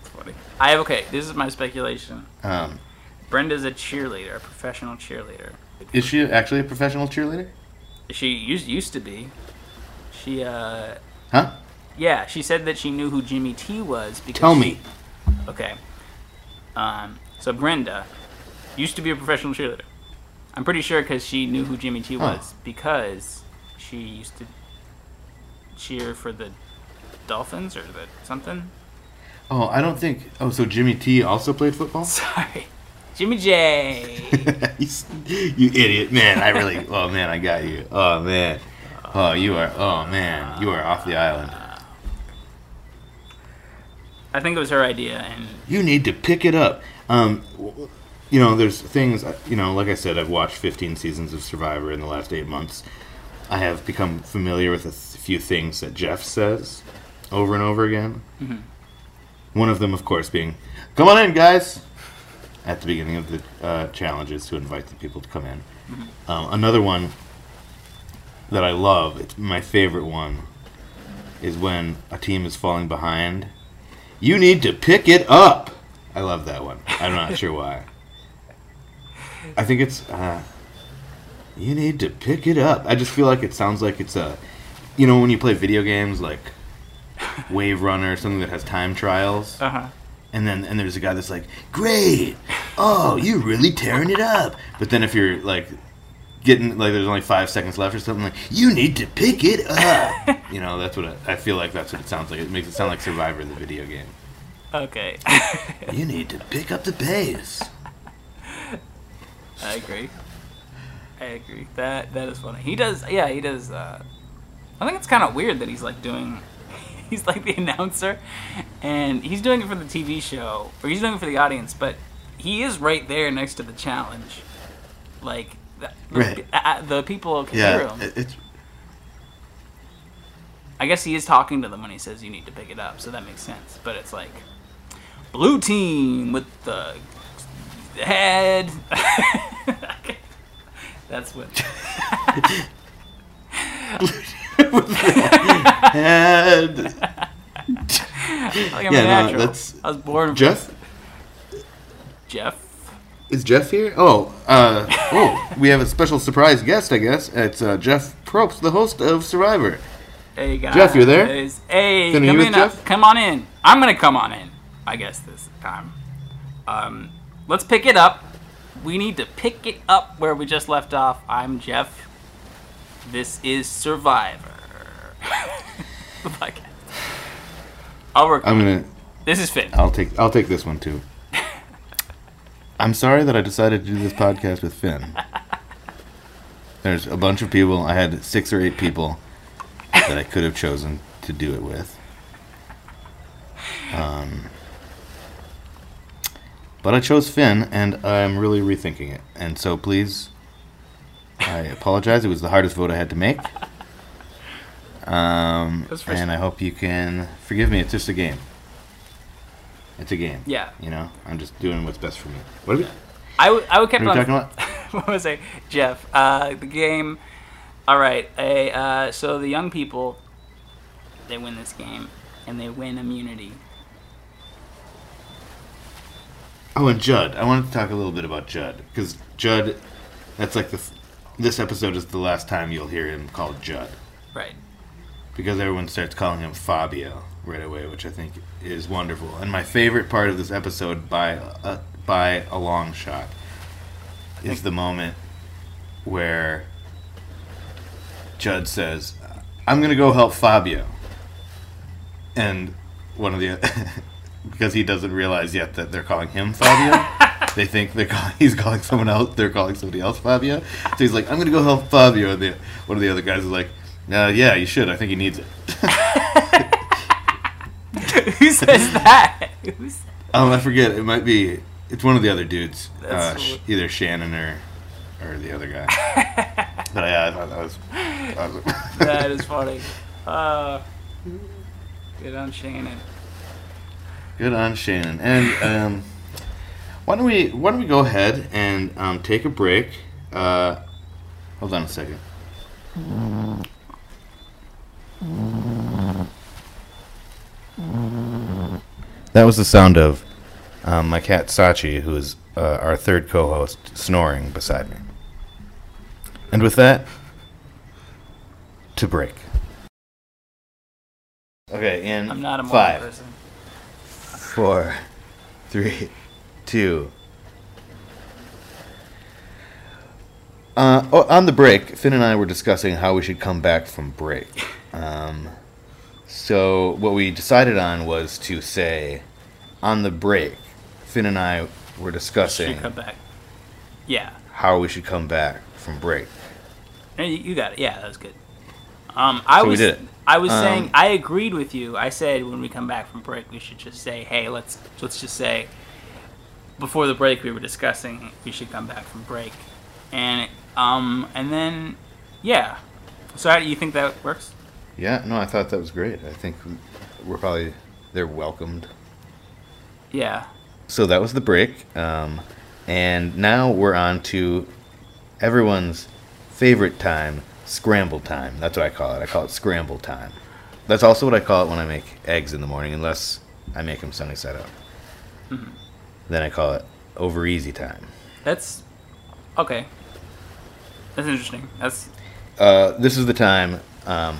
Funny. I have okay. This is my speculation. Um, Brenda's a cheerleader, a professional cheerleader. is she actually a professional cheerleader? She used used to be. She uh Huh? yeah. She said that she knew who Jimmy T was because. Tell she- me. Okay. Um. So Brenda used to be a professional cheerleader. I'm pretty sure because she knew who Jimmy T Huh. was because she used to cheer for the Dolphins or the something. Oh, I don't think. Oh, so Jimmy T also played football? *laughs* Sorry, Jimmy J. *laughs* You idiot, man! I really. *laughs* Oh man, I got you. Oh man. Oh, you are. Oh man, you are off the island. I think it was her idea, and You need to pick it up. Um, you know, there's things. uh, You know, like I said, I've watched 15 seasons of Survivor in the last eight months. I have become familiar with a few things that Jeff says over and over again. One of them, of course, being, "Come on in, guys," at the beginning of the uh, challenges to invite the people to come in. Um, another one that I love, it's my favorite one, is when a team is falling behind. You need to pick it up. I love that one. I'm not sure why. I think it's. Uh, you need to pick it up. I just feel like it sounds like it's a. You know, when you play video games like Wave Runner something that has time trials, uh huh. And then and there's a guy that's like, "Great, oh, you're really tearing it up." But then if you're like getting like there's only five seconds left or something like, "You need to pick it up." *laughs* you know, that's what I, I feel like. That's what it sounds like. It makes it sound like Survivor, the video game. Okay. You *laughs* need to pick up the pace. I agree. I agree. That that is funny. He does. Yeah, he does. Uh, I think it's kind of weird that he's like doing. He's like the announcer, and he's doing it for the TV show, or he's doing it for the audience. But he is right there next to the challenge. Like the, the, Right. uh, the people can hear him. it- it's I guess he is talking to them when he says you need to pick it up, so that makes sense. But it's like blue team with the head. *laughs* That's what. *laughs* *laughs* and *laughs* Like I'm Yeah, no, that's- I was born Jeff Jeff. is Jeff here? Oh, uh, oh, we have a special surprise guest, I guess. It's uh, Jeff Probst, the host of Survivor. Hey guys. Jeff, you're there? Hey, come in. uh, Jeff? Come on in. I'm gonna come on in. I guess this time. Um, let's pick it up. We need to pick it up where we just left off. I'm Jeff. This is Survivor. *laughs* the podcast. I'll work. I'm gonna. This is Finn. I'll take. I'll take this one too. *laughs* I'm sorry that I decided to do this podcast with Finn. There's a bunch of people. I had six or eight people that I could have chosen to do it with. Um, but I chose Finn, and I'm really rethinking it. And so, please, I apologize. It was the hardest vote I had to make. Um, and I hope you can forgive me. It's just a game. It's a game. Yeah. You know, I'm just doing what's best for me. What are we, I would. I would keep what on. talking about? *laughs* what was I? Jeff. Uh, the game. All right. A, uh, so the young people, they win this game, and they win immunity. Oh, and Jud. I wanted to talk a little bit about Jud because Jud. That's like the. This episode is the last time you'll hear him called Jud Right. because everyone starts calling him Fabio right away, which I think is wonderful. And my favorite part of this episode, by a, by a long shot, is the moment where Jud says, "I'm gonna go help Fabio," and one of the *laughs* because he doesn't realize yet that they're calling him Fabio. *laughs* they think they're call, *laughs* he's calling someone else. They're calling somebody else Fabio. So he's like, "I'm gonna go help Fabio." And the, one of the other guys is like, uh, "Yeah, you should. I think he needs it." *laughs* Who says that? Who's Um, I forget. It might be. It's one of the other dudes. Uh, sh- either Shannon or or the other guy. *laughs* but yeah, I thought that was. That was that is funny. Uh, good on Shannon. Good on Shannon. And um, why don't we why don't we go ahead and um, take a break? Uh, hold on a second. That was the sound of um, my cat Sachi, who is uh, our third co-host, snoring beside me. And with that, to break. Okay, in I'm not a five person. four, three, two. Uh, on the break, Finn and I were discussing how we should come back from break. *laughs* Um, so what we decided on was to say, on the break, Finn and I were discussing Should come back. Yeah. how we should come back from break. You you got it. Yeah, that was good. Um, I So we was. I was Um, saying I agreed with you. I said when we come back from break, we should just say, hey, let's let's just say before the break we were discussing we should come back from break, and um and then yeah. So how do you think that works? Yeah, no, I thought that was great. I think we're probably they're welcomed. Yeah. So that was the break. Um, and now we're on to everyone's favorite time, scramble time. That's what I call it. I call it scramble time. That's also what I call it when I make eggs in the morning, unless I make them sunny side up. Then I call it over easy time. That's okay. That's interesting. That's Uh, this is the time um,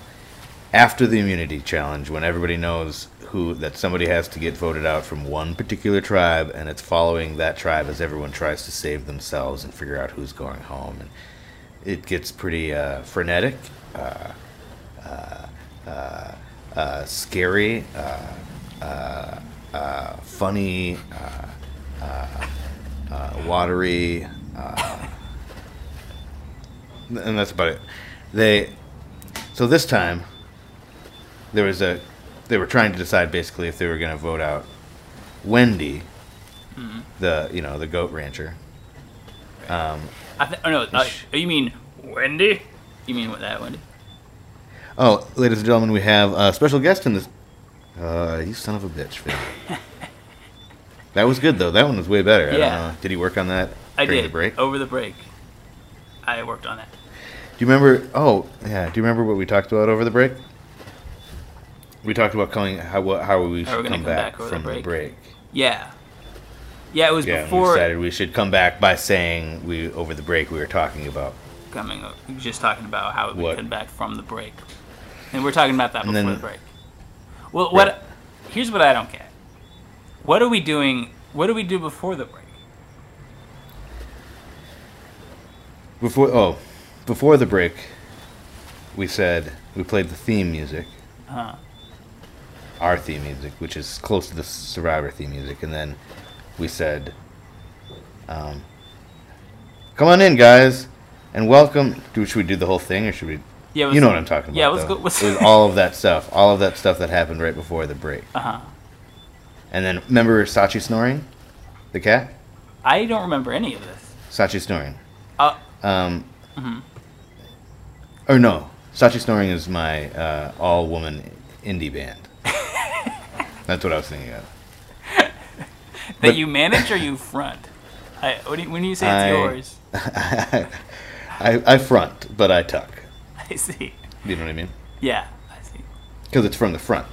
after the immunity challenge when everybody knows who that somebody has to get voted out from one particular tribe, and it's following that tribe as everyone tries to save themselves and figure out who's going home. And it gets pretty uh, frenetic, uh, uh, uh, uh, scary, uh, uh, uh, funny, watery. Uh, and that's about it. They so this time there was a they were trying to decide basically if they were going to vote out Wendy, the you know the goat rancher. Um, I th- oh no. Uh, you mean Wendy? You mean what that Wendy? oh, ladies and gentlemen, we have a special guest in this. Uh, you son of a bitch. *laughs* that was good though. That one was way better. I Yeah. don't know. Did he work on that I during did the break? over the break. I worked on it. Do you remember? Oh, yeah. Do you remember what we talked about over the break? We talked about coming how what- how we should come, come back, back over the from the break. break. Yeah. Yeah, it was Yeah, we decided we should come back by saying we over the break we were talking about. coming. We were just talking about how we What? come back from the break, and we're talking about that And before then- the break. Well, what? Right. Here's what I don't get. What are we doing? What do we do before the break? Before oh, before the break, we said we played the theme music, Uh, our theme music, which is close to the Survivor theme music, and then we said, um, "Come on in, guys, and welcome." Do should we do the whole thing, or should we? yeah, you know what I'm talking about. Yeah, let's though. go. Let's, It was *laughs* all of that stuff, all of that stuff that happened right before the break. uh huh. And then remember Sachi snoring, the cat. I don't remember any of this. Sachi snoring. Uh, Um, Mhm. Or no, Sachi Snoring is my uh, all-woman indie band. *laughs* That's what I was thinking of. *laughs* that But- you manage or you front? I, what do you, when you say it's I- yours, *laughs* I, I front, but I tuck. I see. You know what I mean? Yeah, I see. Because it's from the front.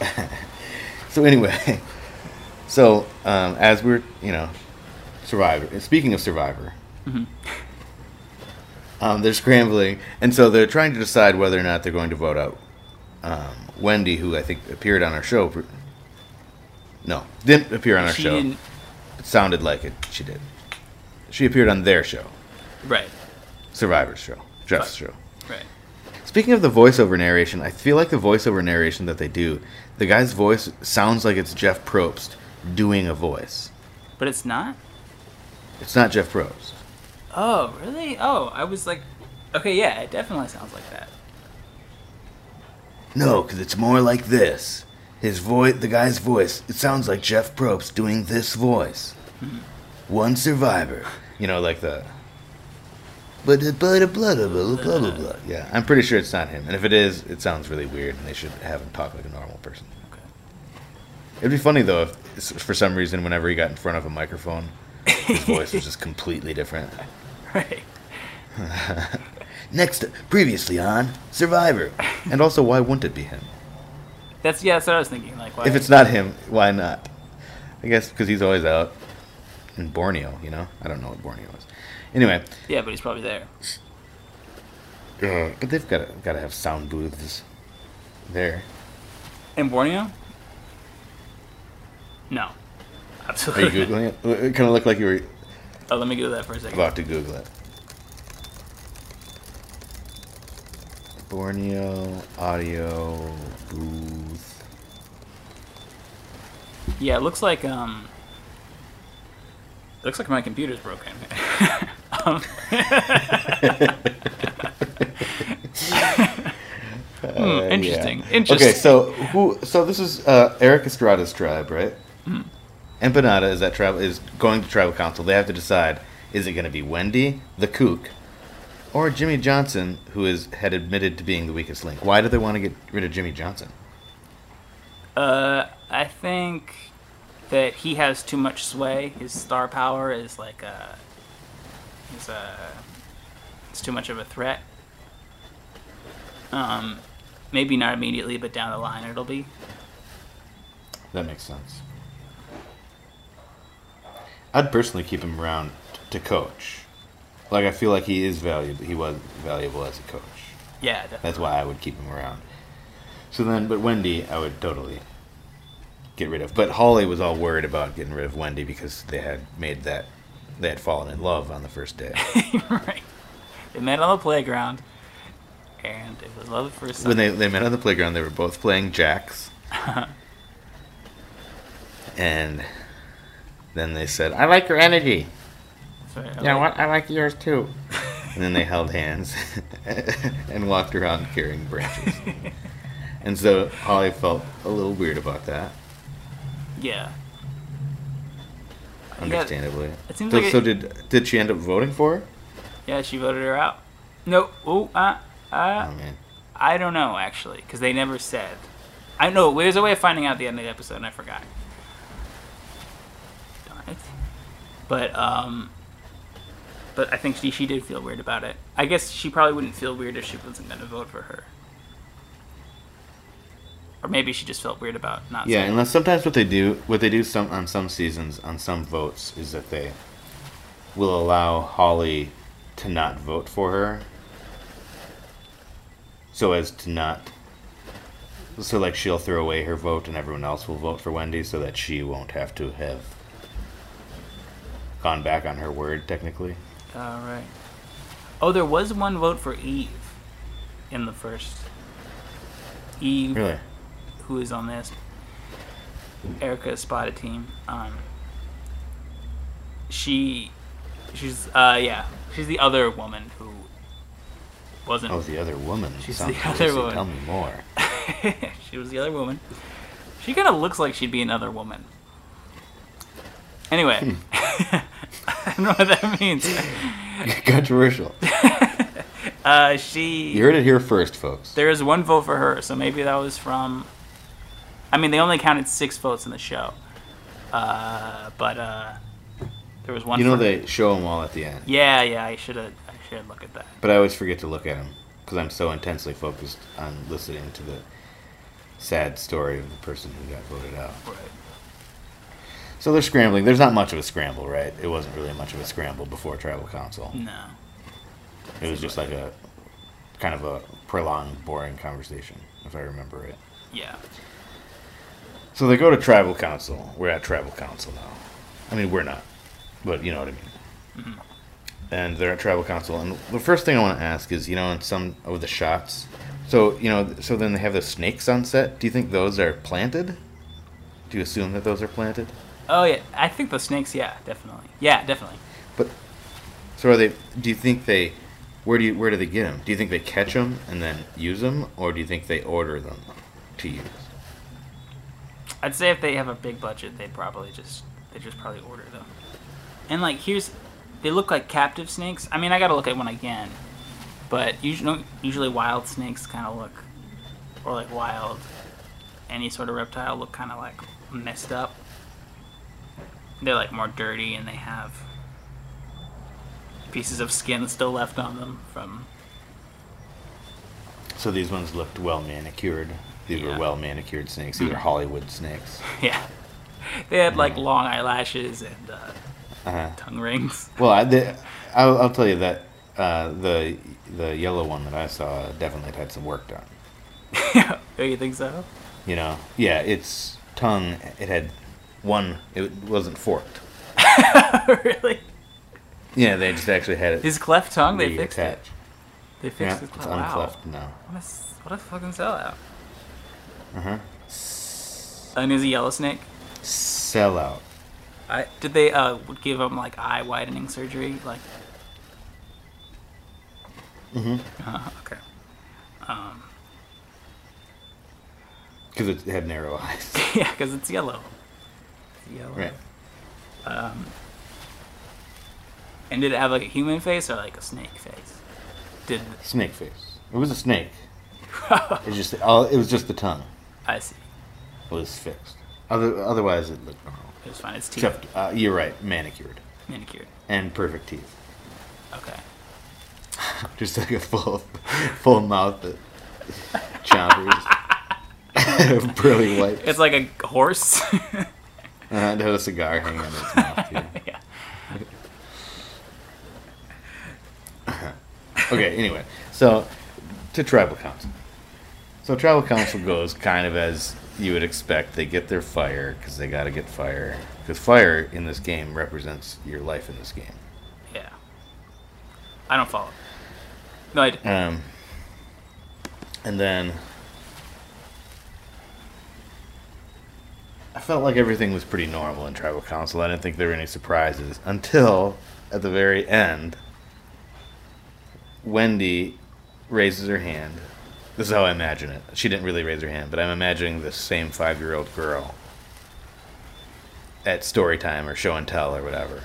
*laughs* so anyway, *laughs* so um, as we're you know, Survivor. Speaking of Survivor, um, they're scrambling, and so they're trying to decide whether or not they're going to vote out um, Wendy, who I think appeared on our show. pr- No, didn't appear on our she show. sounded like it. She did. She appeared on their show, Right. Survivor's show, Jeff's show. Right. Speaking of the voiceover narration, I feel like the voiceover narration that they do, the guy's voice sounds like it's Jeff Probst doing a voice. But it's not. It's not Jeff Probst. Oh, really? Oh, I was like, okay, yeah, it definitely sounds like that. No, because it's more like this. His voice, the guy's voice, it sounds like Jeff Probst doing this voice. Hmm. One survivor. You know, like the. But the blah, blah, blah, blah, blah, blah, blah. Yeah, I'm pretty sure it's not him. And if it is, it sounds really weird, and they should have him talk like a normal person. Okay. It'd be funny though if, for some reason, whenever he got in front of a microphone, his voice was just *laughs* completely different. Right. *laughs* Next, previously on Survivor, and also why wouldn't it be him? That's yeah. That's what I was thinking. Like, why if it's not him, why not? I guess because he's always out in Borneo. You know, I don't know what Borneo is. Anyway, yeah, but he's probably there. uh, but they've got to, got to have sound booths there. In Borneo? No. Absolutely. Are you Googling it? It kind of looked like you were Oh, let me do that for a second. about to Google it. Borneo audio booth. Yeah, it looks like um. Looks like my computer's broken. *laughs* um, *laughs* Uh, interesting, yeah. interesting. Okay, so who? So this is uh, Eric Estrada's tribe, right? Hmm. Empanada is that travel is going to tribal council. They have to decide: is it going to be Wendy, the kook, or Jimmy Johnson, who is had admitted to being the weakest link? Why do they want to get rid of Jimmy Johnson? uh, I think that he has too much sway. His star power is like uh, is uh, it's too much of a threat. Um, maybe not immediately, but down the line it'll be. That makes sense. I'd personally keep him around to coach. Like I feel like he is valuable. He was valuable as a coach. Yeah, definitely. That's why I would keep him around. So then, but Wendy, I would totally get rid of. But Holly was all worried about getting rid of Wendy because they had made that, they had fallen in love on the first day. *laughs* right. They met on the playground, and it was love at first sight. when they, they met on the playground, they were both playing jacks. *laughs* and then they said, I like your energy. Sorry, I Yeah, like- what? I like yours too. *laughs* and then they held hands and walked around carrying branches. and so Holly felt a little weird about that. Yeah. Yeah, understandably. it seems so, like it- so did did she end up voting for her? Yeah, she voted her out. No, oh, uh, uh, Oh I don't know actually, because they never said. I know there's a way of finding out at the end of the episode, and I forgot. Darn it. But um, but I think she she did feel weird about it. I guess she probably wouldn't feel weird if she wasn't going to vote for her. Or maybe she just felt weird about not. yeah. Unless sometimes what they do, what they do some on some seasons on some votes is that they will allow Holly to not vote for her, so as to not. So like she'll throw away her vote and everyone else will vote for Wendy, so that she won't have to have gone back on her word technically. All right. Oh, there was one vote for Yve in the first. Yve, Really? Who is on this Erica spotted team. Um, she, she's uh yeah, she's the other woman who wasn't. Oh, the other woman. She's Sounds the other woman. Tell me more. *laughs* she was the other woman. She kind of looks like she'd be another woman. Anyway, Hmm. *laughs* I don't know what that means. *laughs* Controversial. Uh, she. You heard it here first, folks. There is one vote for her, so maybe that was from. I mean, they only counted six votes in the show, uh, but uh, there was one. You know they show them all at the end, Yeah, yeah. I should have. I should look at that. but I always forget to look at them because I'm so intensely focused on listening to the sad story of the person who got voted out. Right. So they're scrambling. There's not much of a scramble, right? It wasn't really much of a scramble before tribal council. No. It was just like a kind of a prolonged, boring conversation, if I remember it. Yeah. So they go to tribal council. We're at tribal council now. I mean, we're not, but you know what I mean. Mm-hmm. and they're at tribal council. And the first thing I want to ask is, you know, in some of the shots, so you know, so then they have the snakes on set. Do you think those are planted? Do you assume that those are planted? Oh yeah, I think the snakes. Yeah, definitely. Yeah, definitely. But so are they? Do you think they? Where do you where do they get them? Do you think they catch them and then use them, or do you think they order them to use? I'd say if they have a big budget, they'd probably just they just probably order them. And like here's, they look like captive snakes. I mean, I gotta look at one again, but usually usually wild snakes kind of look, or like wild, any sort of reptile look kind of like messed up. They're like more dirty and they have pieces of skin still left on them from So these ones looked well manicured. These Yeah. were well manicured snakes. These are Hollywood snakes. *laughs* yeah. They had like long eyelashes and uh, Uh-huh. tongue rings. Well, I, the, I'll, I'll tell you that uh, the the yellow one that I saw definitely had some work done. *laughs* oh, you think so? You know, yeah, its tongue it had one. It wasn't forked. *laughs* really? Yeah, they just actually had it His cleft tongue, they fixed it. They fixed Yeah, his it's cleft. Wow. uncleft now. What a, what a fucking sellout. Uh huh. And is a yellow snake? Sell out. I, did they uh give him like eye widening surgery? Like. Mm-hmm. Uh, okay. Um, Because it had narrow *laughs* eyes. yeah, because it's yellow. It's yellow. right. Um, and did it have like a human face or like a snake face? Did Snake face. It was a snake. *laughs* It was just all. It was just the tongue I see? was fixed. Other, otherwise, it looked normal. It was fine. It's teeth Except, uh, you're right, manicured manicured. and perfect teeth. Okay. *laughs* Just like a full, full mouth that chompers. *laughs* Pearly white. It's like a horse. *laughs* Uh, it had a cigar hanging out of its mouth. Too. yeah. Okay, anyway, so to tribal council. So tribal council goes kind of as you would expect. They get their fire because they got to get fire because fire in this game represents your life in this game. Yeah. I don't follow. No, I. d- Um, and then I felt like everything was pretty normal in tribal council. I didn't think there were any surprises until at the very end, Wendy raises her hand. This is how I imagine it. She didn't really raise her hand, but I'm imagining this same five year old girl at story time or show and tell or whatever.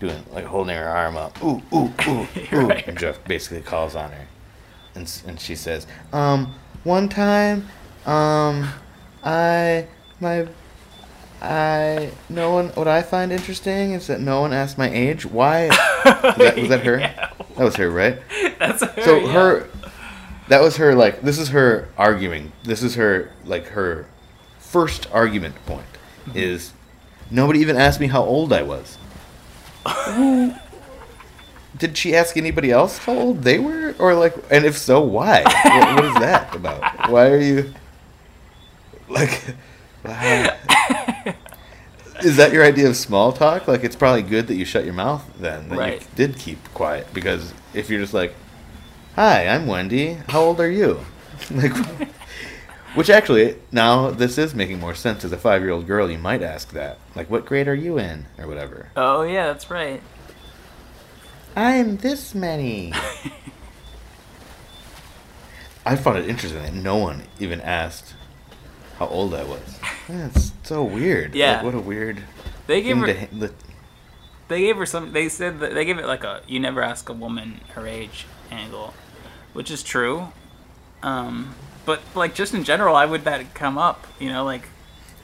Doing like holding her arm up. Ooh, ooh, ooh, *laughs* ooh. Right. And Jeff basically calls on her. And, and she says, um, one time, um, I, my, I, no one, what I find interesting is that no one asked my age. Why? *laughs* Was that, was that her? Yeah. That was her, right? That's her. So yeah. her, that was her like. This is her arguing. This is her like her first argument point Mm-hmm. is nobody even asked me how old I was. *laughs* Did she ask anybody else how old they were, or like, and if so, why? what, what is that about? Why are you like? is that your idea of small talk? Like, it's probably good that you shut your mouth then. That you Right. did keep quiet because if you're just like, "Hi, I'm Wendy. How old are you?" *laughs* like, which actually now this is making more sense. As a five-year-old girl, you might ask that, like, "What grade are you in?" or whatever. Oh yeah, that's right. I'm this many. *laughs* I found it interesting that no one even asked how old I was. That's so weird. Yeah. Like, what a weird They gave her. ha- the- They gave her some. They said that they gave it like a "you never ask a woman her age" angle, which is true. Um, but like just in general, I would that come up. You know, like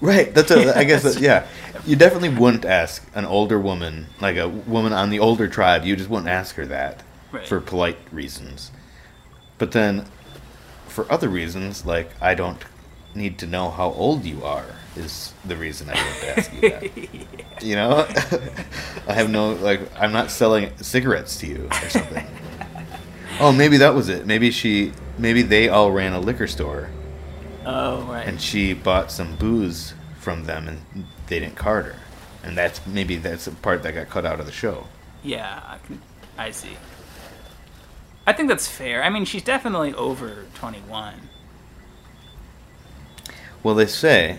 Right. That's a, I guess. That, *laughs* yeah. You definitely wouldn't ask an older woman, like a woman on the older tribe. You just wouldn't ask her that Right. for polite reasons. But then, for other reasons, like I don't need to know how old you are, is the reason I wouldn't ask you that. *laughs* You know, *laughs* I have no like. I'm not selling cigarettes to you or something. Oh, maybe that was it. Maybe she. Maybe they all ran a liquor store oh right. and she bought some booze from them and they didn't card her and that's maybe that's a part that got cut out of the show Yeah, I can. I see. I think that's fair. I mean, she's definitely over 21. Well, they say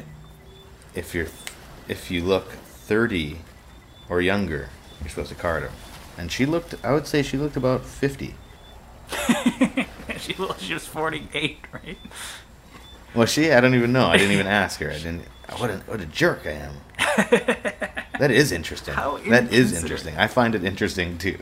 if you're if you look 30 or younger, you're supposed to card them. And she looked. I would say she looked about 50. *laughs* she, well, she was 48, right? Well, she. I don't even know. I didn't even ask her. I didn't. What a what a jerk I am. *laughs* that is interesting. How that is interesting. I find it interesting too.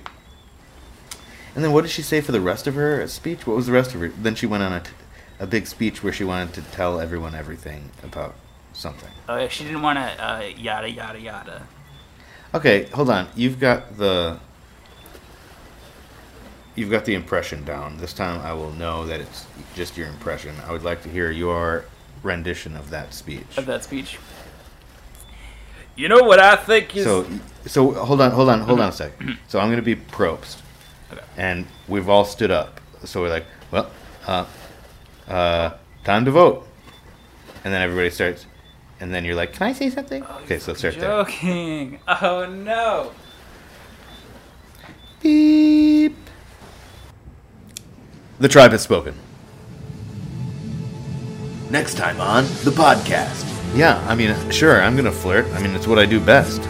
And then what did she say for the rest of her speech? What was the rest of her? Then she went on a, t- a big speech where she wanted to tell everyone everything about something. Oh, yeah, she didn't want to uh, yada yada yada. Okay, hold on. You've got the you've got the impression down. This time I will know that it's just your impression. I would like to hear your rendition of that speech. Of that speech. You know what I think is. So, so hold on, hold on, hold on a sec. So I'm gonna be Probst, Okay. and we've all stood up. So we're like, well, uh, uh, time to vote, and then everybody starts, and then you're like, can I say something? okay, so start there. Joking. *laughs* Oh no. Beep. The tribe has spoken. Next time on the podcast. Yeah, I mean, sure, I'm gonna flirt. I mean, it's what I do best.